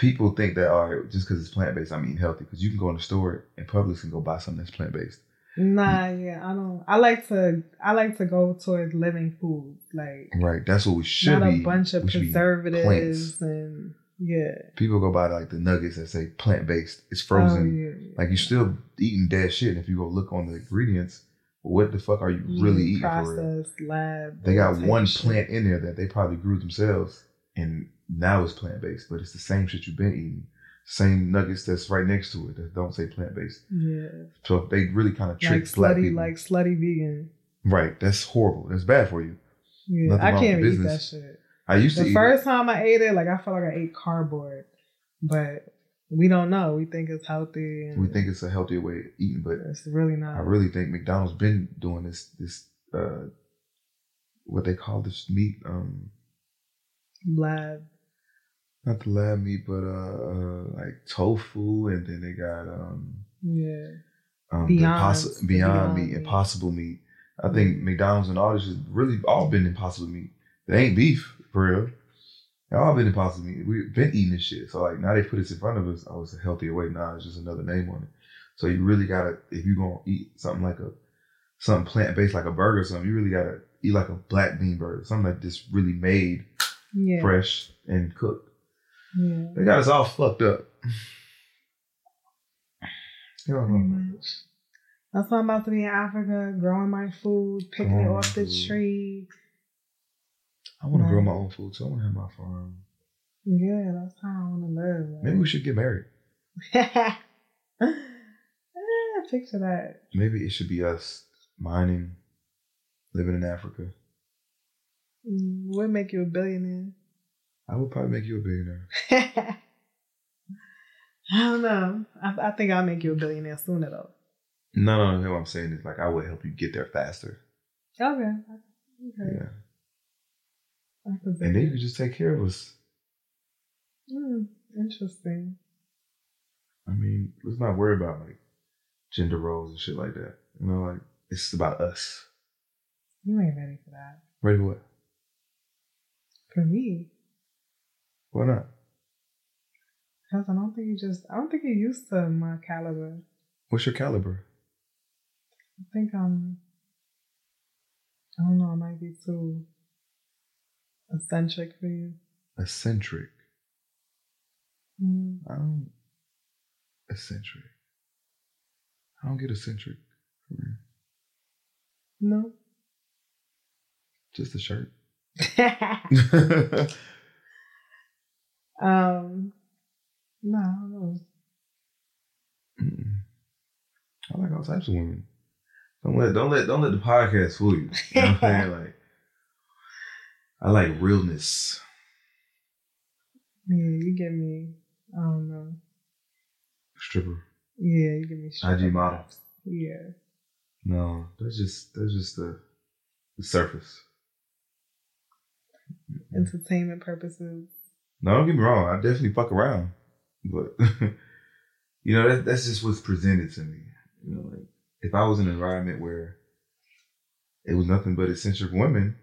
people think that all right, just because it's plant based, I'm eating healthy. Because you can go in the store in Publix and go buy something that's plant based. Nah, mm. yeah, I don't. I like to. I like to go towards living food, like Right, that's what we should not a bunch of preservatives and yeah. People go buy like the nuggets that say plant based. It's oh, frozen. Oh, yeah, yeah. Like you're still eating dead shit. And if you go look on the ingredients, what the fuck are you really eating processed lab. They got type one shit. plant in there that they probably grew themselves, and now it's plant based, but it's the same shit you've been eating. same nuggets that's right next to it that don't say plant based. Yeah. So they really kind of trick Like black slutty, people. like slutty vegan. right, that's horrible. That's bad for you. Yeah, Nothing I can't eat that shit. I used to The first time I ate it, like I felt like I ate cardboard, but we don't know. We think it's healthy, and We think it's a healthier way of eating, but it's really not. I really think McDonald's been doing this this uh what they call this meat um Lab. Not the lab meat but uh, uh like tofu and then they got um Yeah. um Beyond. impossi- beyond, Beyond meat, meat. impossible meat. I think McDonald's and all this has really all been impossible meat. They ain't beef for real. They all been impossible meat. We've been eating this shit. So like now they put this in front of us. Oh, it's a healthier way. Nah, it's just another name on it. So you really gotta if you're gonna eat something like a something plant based like a burger or something, you really gotta eat like a black bean burger, something like this really made Yeah. fresh and cooked. Yeah. They got us all fucked up. You don't Pretty know. much. That's why I'm about to be in Africa, growing my food, picking it off the food. tree. I want to grow my own food too. I want to have my farm. Yeah, that's how I want to live. Maybe we should get married. eh, picture that. Maybe it should be us mining, living in Africa. Mm, Would make you a billionaire. I would probably make you a billionaire. I don't know. I, I think I'll make you a billionaire sooner though. No, no, no. What I'm saying is like I would help you get there faster. Okay. Okay. Yeah, I could see and then you could just take care of us. Hmm, interesting. I mean, let's not worry about like gender roles and shit like that. You know, like it's about us. You ain't ready for that. Ready for what? For me, Why not? because I don't think you just. I don't think you're used to my caliber. What's your caliber? I think I'm. I don't know. I might be too eccentric for you. Eccentric. Mm. I don't. Eccentric. I don't get eccentric. No. Just a shirt. um. No, I don't know. Mm-mm. I like all types of women. Don't let don't let don't let the podcast fool you. You know what I'm saying? Like I like realness. Yeah, you give me. I don't know. Stripper. Yeah, you give me. sugar IG model. Yeah. No, that's just that's just the the surface. Entertainment purposes. No, don't get me wrong. I definitely fuck around, but you know that that's just what's presented to me. You know, like if I was in an environment where it was nothing but eccentric women,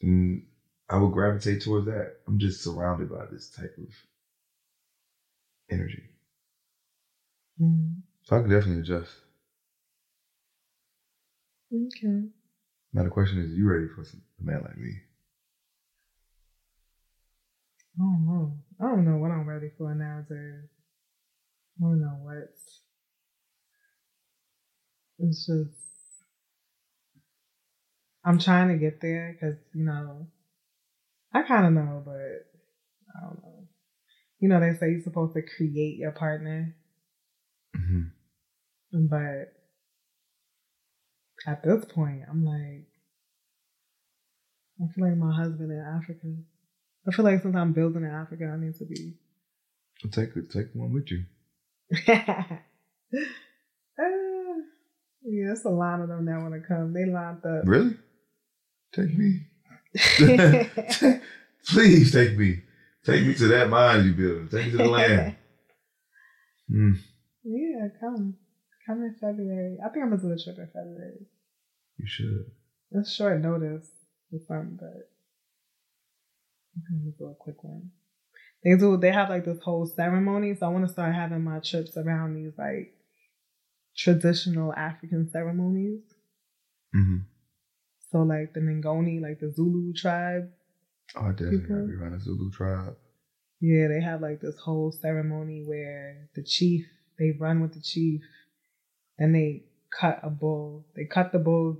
then I would gravitate towards that. I'm just surrounded by this type of energy, Mm. so I can definitely adjust. Okay. Now the question is, you ready for some, a man like me? I don't know. I don't know what I'm ready for now. nowadays. I don't know what. It's just. I'm trying to get there because, you know, I kind of know, but I don't know. You know, they say you're supposed to create your partner, Mm-hmm. but at this point, I'm like, I feel like my husband in Africa. I feel like since I'm building in Africa, I need to be take take one with you. Uh, yeah, it's a lot of them that want to come. They lined up. Really? Take me. Please take me. Take me to that mine you build. Take me to the land. Mm, yeah, come. Come in February. I think I'm gonna do a trip in February. you should. It's short notice for some, but I'm do a quick one. They do. They have like this whole ceremony, so I want to start having my trips around these like traditional African ceremonies. Mm-hmm. So like the Ngoni, like the Zulu tribe, Oh, I definitely People- gotta be around the Zulu tribe. Yeah, they have like this whole ceremony where the chief, they run with the chief, and they cut a bull. They cut the bull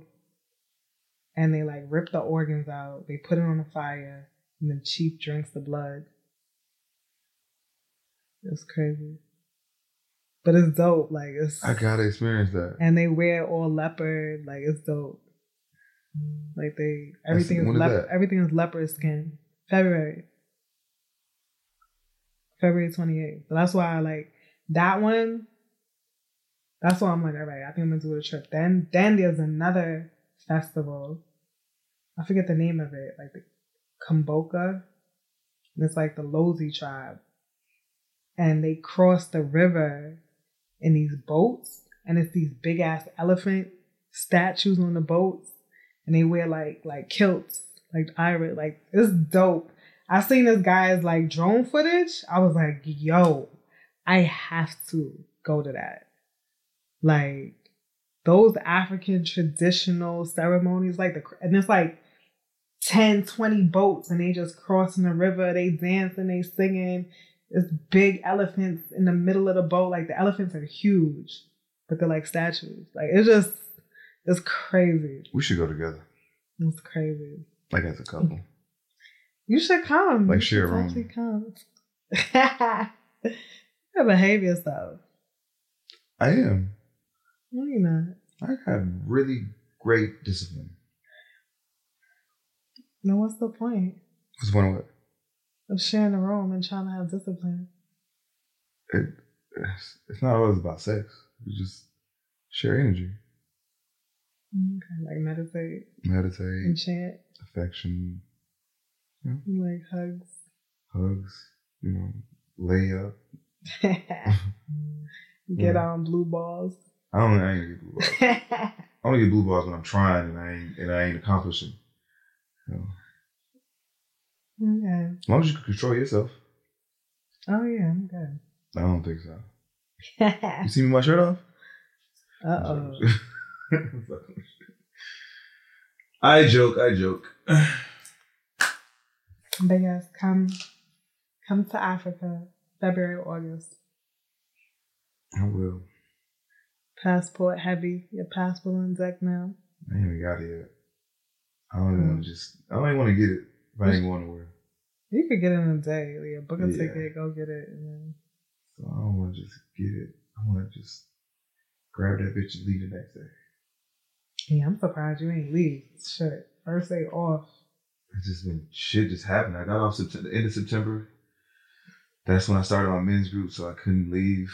and they like rip the organs out. They put it on the fire, and the chief drinks the blood. It's crazy. But it's dope. Like it's I gotta experience that. and they wear all leopard. Like it's dope. Like they everything is is leopard that? everything is leopard skin. February. February twenty eighth. So that's why I like that one. That's why I'm like, all right, I think I'm gonna do a trip. Then then there's another festival. I forget the name of it, like the Kuomboka. And it's like the Lozi tribe. And they cross the river in these boats. And it's these big ass elephant statues on the boats. And they wear like like kilts, like iris, like it's dope. I seen this guy's like drone footage. I was like, yo, I have to go to that. Like those African traditional ceremonies, like the and it's like 10, 20 boats and they just crossing the river, they dancing, they singing. It's big elephants in the middle of the boat. Like the elephants are huge, but they're like statues. Like it's just it's crazy. We should go together, It's crazy. like as a couple. You should come. Like You share room. actually come. Your behavior stuff. I am. No, you're not. I got really great discipline. No, what's the point What's one of it? of sharing a room and trying to have discipline? it it's, it's not always about sex. You just share energy, Okay, like meditate Meditate. and chant, affection, like hugs. hugs. You know, lay up. Get Yeah. on blue balls. I don't. I ain't gonna get blue balls. I only get blue balls when I'm trying and I ain't and I ain't accomplishing. Okay. as long as you can control yourself. Oh yeah, I'm good. I don't think so. You see me my shirt off? uh oh. I joke. I joke. But yes, come come to Africa, February, August. I will. Passport heavy. Your passport on deck now. I ain't even got it yet. I don't even want Mm. to just. I don't even want to get it if I ain't going nowhere. You could get it in a day. Leah. Book a Yeah. ticket, go get it. And then... So I don't want to just get it. I want to just grab that bitch and leave the next day. Yeah, I'm surprised you ain't leave. Shit. First day off. It's just been shit just happened. I got off September, the end of September. That's when I started my men's group, so I couldn't leave.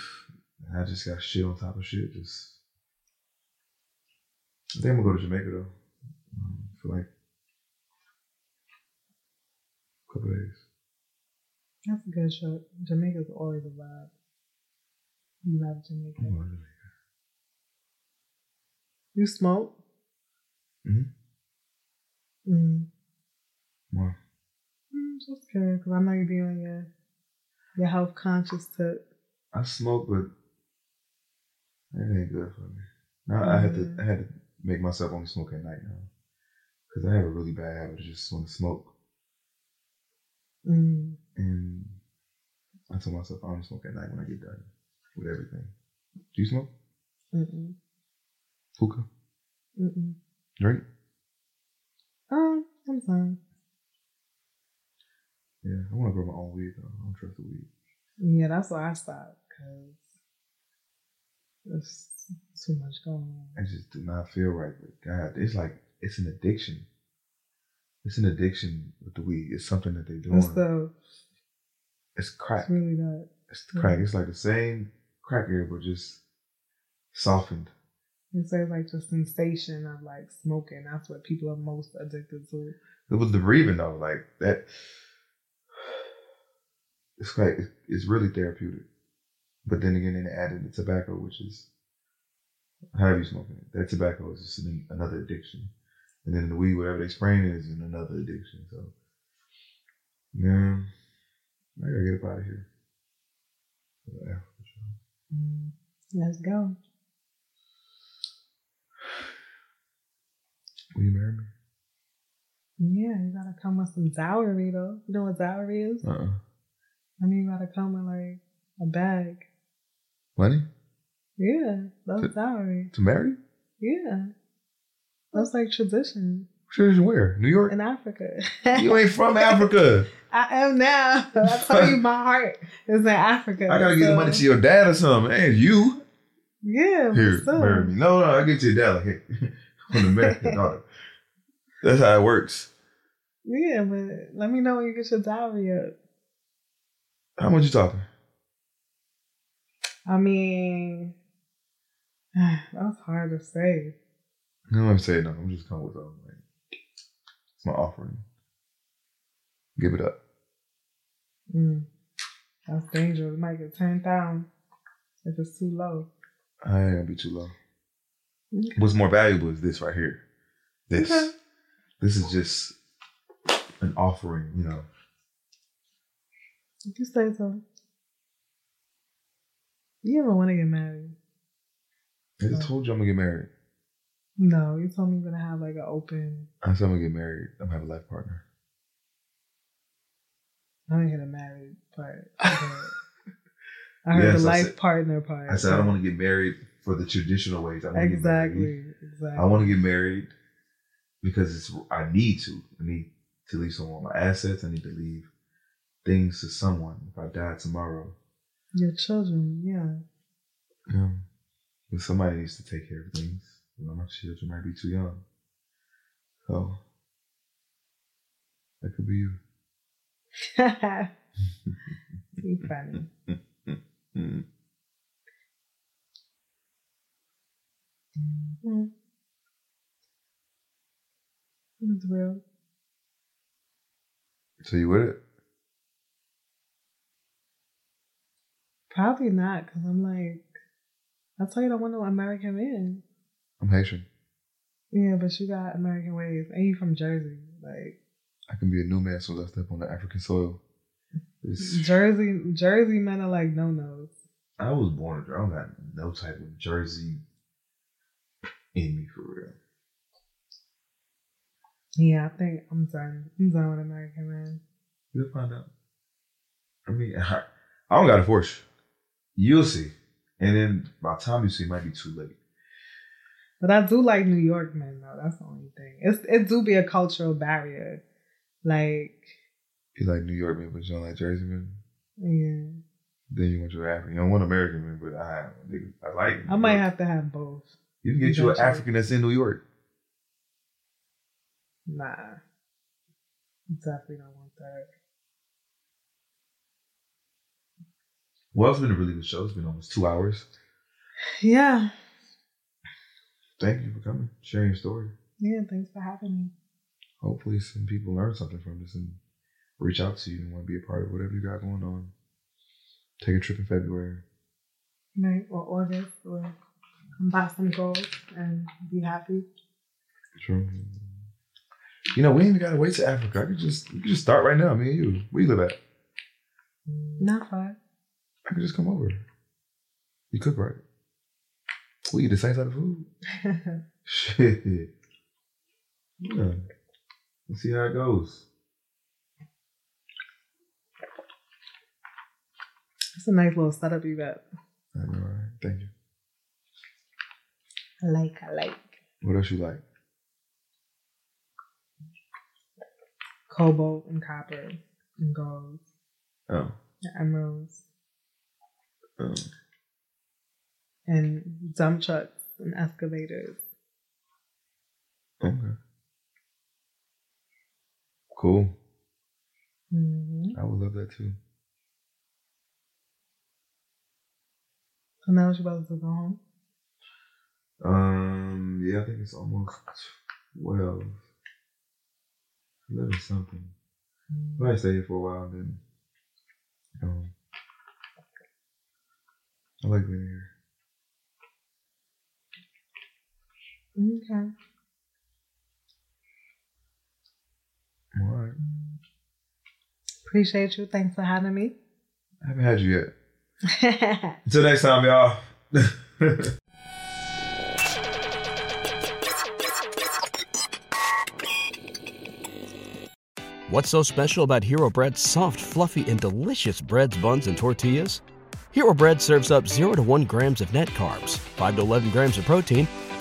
And I just got shit on top of shit. Just I think I'm gonna go to Jamaica though for like a couple days. That's a good trip. Jamaica's always a vibe. You love Jamaica. Jamaica. You smoke? Mm-hmm. Mm. Why? Mm, just curious, because I know you be on your your health conscious tip. I smoke, but it ain't good for me. Now I had to. I had to make myself only smoke at night now because I have a really bad habit of just want to smoke, Mm. and I told myself I only smoke at night when I get done with everything. Do you smoke? Mm-mm. Hookah? Mm-mm. Drink? Um, sometimes. Yeah, I want to grow my own weed though. I don't trust the weed. Yeah, that's why I stopped, because there's too much going on. I just do not feel right. But God, it's like it's an addiction. It's an addiction with the weed. It's something that they're doing. It's the, it's crack. it's really that. It's the crack. It's like the same crack here, but just softened. It says like the sensation of like smoking. That's what people are most addicted to. It was the breathing though, like that. It's like it's really therapeutic. But then again, they added the tobacco, which is however you smoking it. That tobacco is just an, another addiction. And then the weed, whatever they spraying it, is another addiction. So, yeah, I gotta get up out of here. Yeah, sure. Mm. Let's go. Will you marry me? Yeah, you gotta come with some dowry though. You know what dowry is? Uh uh I mean, you gotta come with like a bag. Money Yeah, that's dowry. to marry? Yeah, that's like tradition. Tradition where? New York? in Africa. you ain't from Africa. I am now. I tell you, my heart is in Africa. I gotta give the money to your dad or something. Hey, you Yeah, here, marry me. No, no, I get to your dad like, hey, I'm an American daughter. That's how it works. Yeah, but let me know when you get your dowry up. How much you talking? I mean, that's hard to say. No, I'm saying no. I'm just coming with um, like, it's my offering. Give it up. Mm, that's dangerous. It might get turned down if it's too low. I ain't gonna be too low. Okay. What's more valuable is this right here. This. Okay. This is just an offering, you know. If you say so. You ever want to get married? I just told you I'm gonna get married. No, you told me you're gonna have like an open. I said I'm gonna get married. I'm gonna have a life partner. I didn't hear the married part. I heard Yes, the life said- partner part. I said I don't want to get married for the traditional ways. I want to get married. Exactly. Exactly. I want to get married because it's I need to. I need to leave someone my assets. I need to leave things to someone if I die tomorrow. Your children, yeah. Yeah. But somebody needs to take care of things. You know, my children might be too young. So that could be you. you funny. Mm. It's real. So you with it? Probably not, because I'm like, I tell you, I don't want no American man. I'm Haitian. Yeah, but you got American ways, and you from Jersey, like I can be a new man as soon as I step on the African soil. It's, Jersey. Jersey men are like no nos. I was born a I don't got no type of Jersey in me for real. Yeah, I think I'm done. I'm done with American man. You'll find out. I mean, I, I don't got to force you. You'll see. And then by the time you see, it might be too late. But I do like New York men though. That's the only thing. It's it do be a cultural barrier. Like, You like New York men, but you don't like Jersey men. yeah. Then you want your African. You don't want American men, but I, I like. I might have to have both. You can get you an. African that's in New York. Nah. Definitely don't want that. Well, it's been a really good show. It's been almost two hours. Yeah. Thank you for coming, sharing your story. Yeah, thanks for having me. Hopefully, some people learn something from this and reach out to you and want to be a part of whatever you got going on. Take a trip in February. Right, or August, or come buy some gold and be happy. True. You know, we ain't even gotta wait to Africa. I could just we could just start right now, me and you. Where you live at? Not far. I could just come over. You cook right. We eat the same type of food. Shit. Yeah. Let's see how it goes. it's a nice little setup you got. I know, right? Thank you. I like, I like. What else you like? Cobalt and copper and gold, Oh. and emeralds, um, and dump trucks and excavators. okay. Cool. hmm I would love that too. So now what you about to go home? Um, yeah, I think it's almost twelve. Eleven something. I might stay here for a while and then um I like being here. Okay. I'm alright. Appreciate you. Thanks for having me. I haven't had you yet. Until next time, y'all. What's so special about Hero Bread's soft, fluffy, and delicious breads, buns, and tortillas? Hero Bread serves up 0 to 1 grams of net carbs, 5 to 11 grams of protein,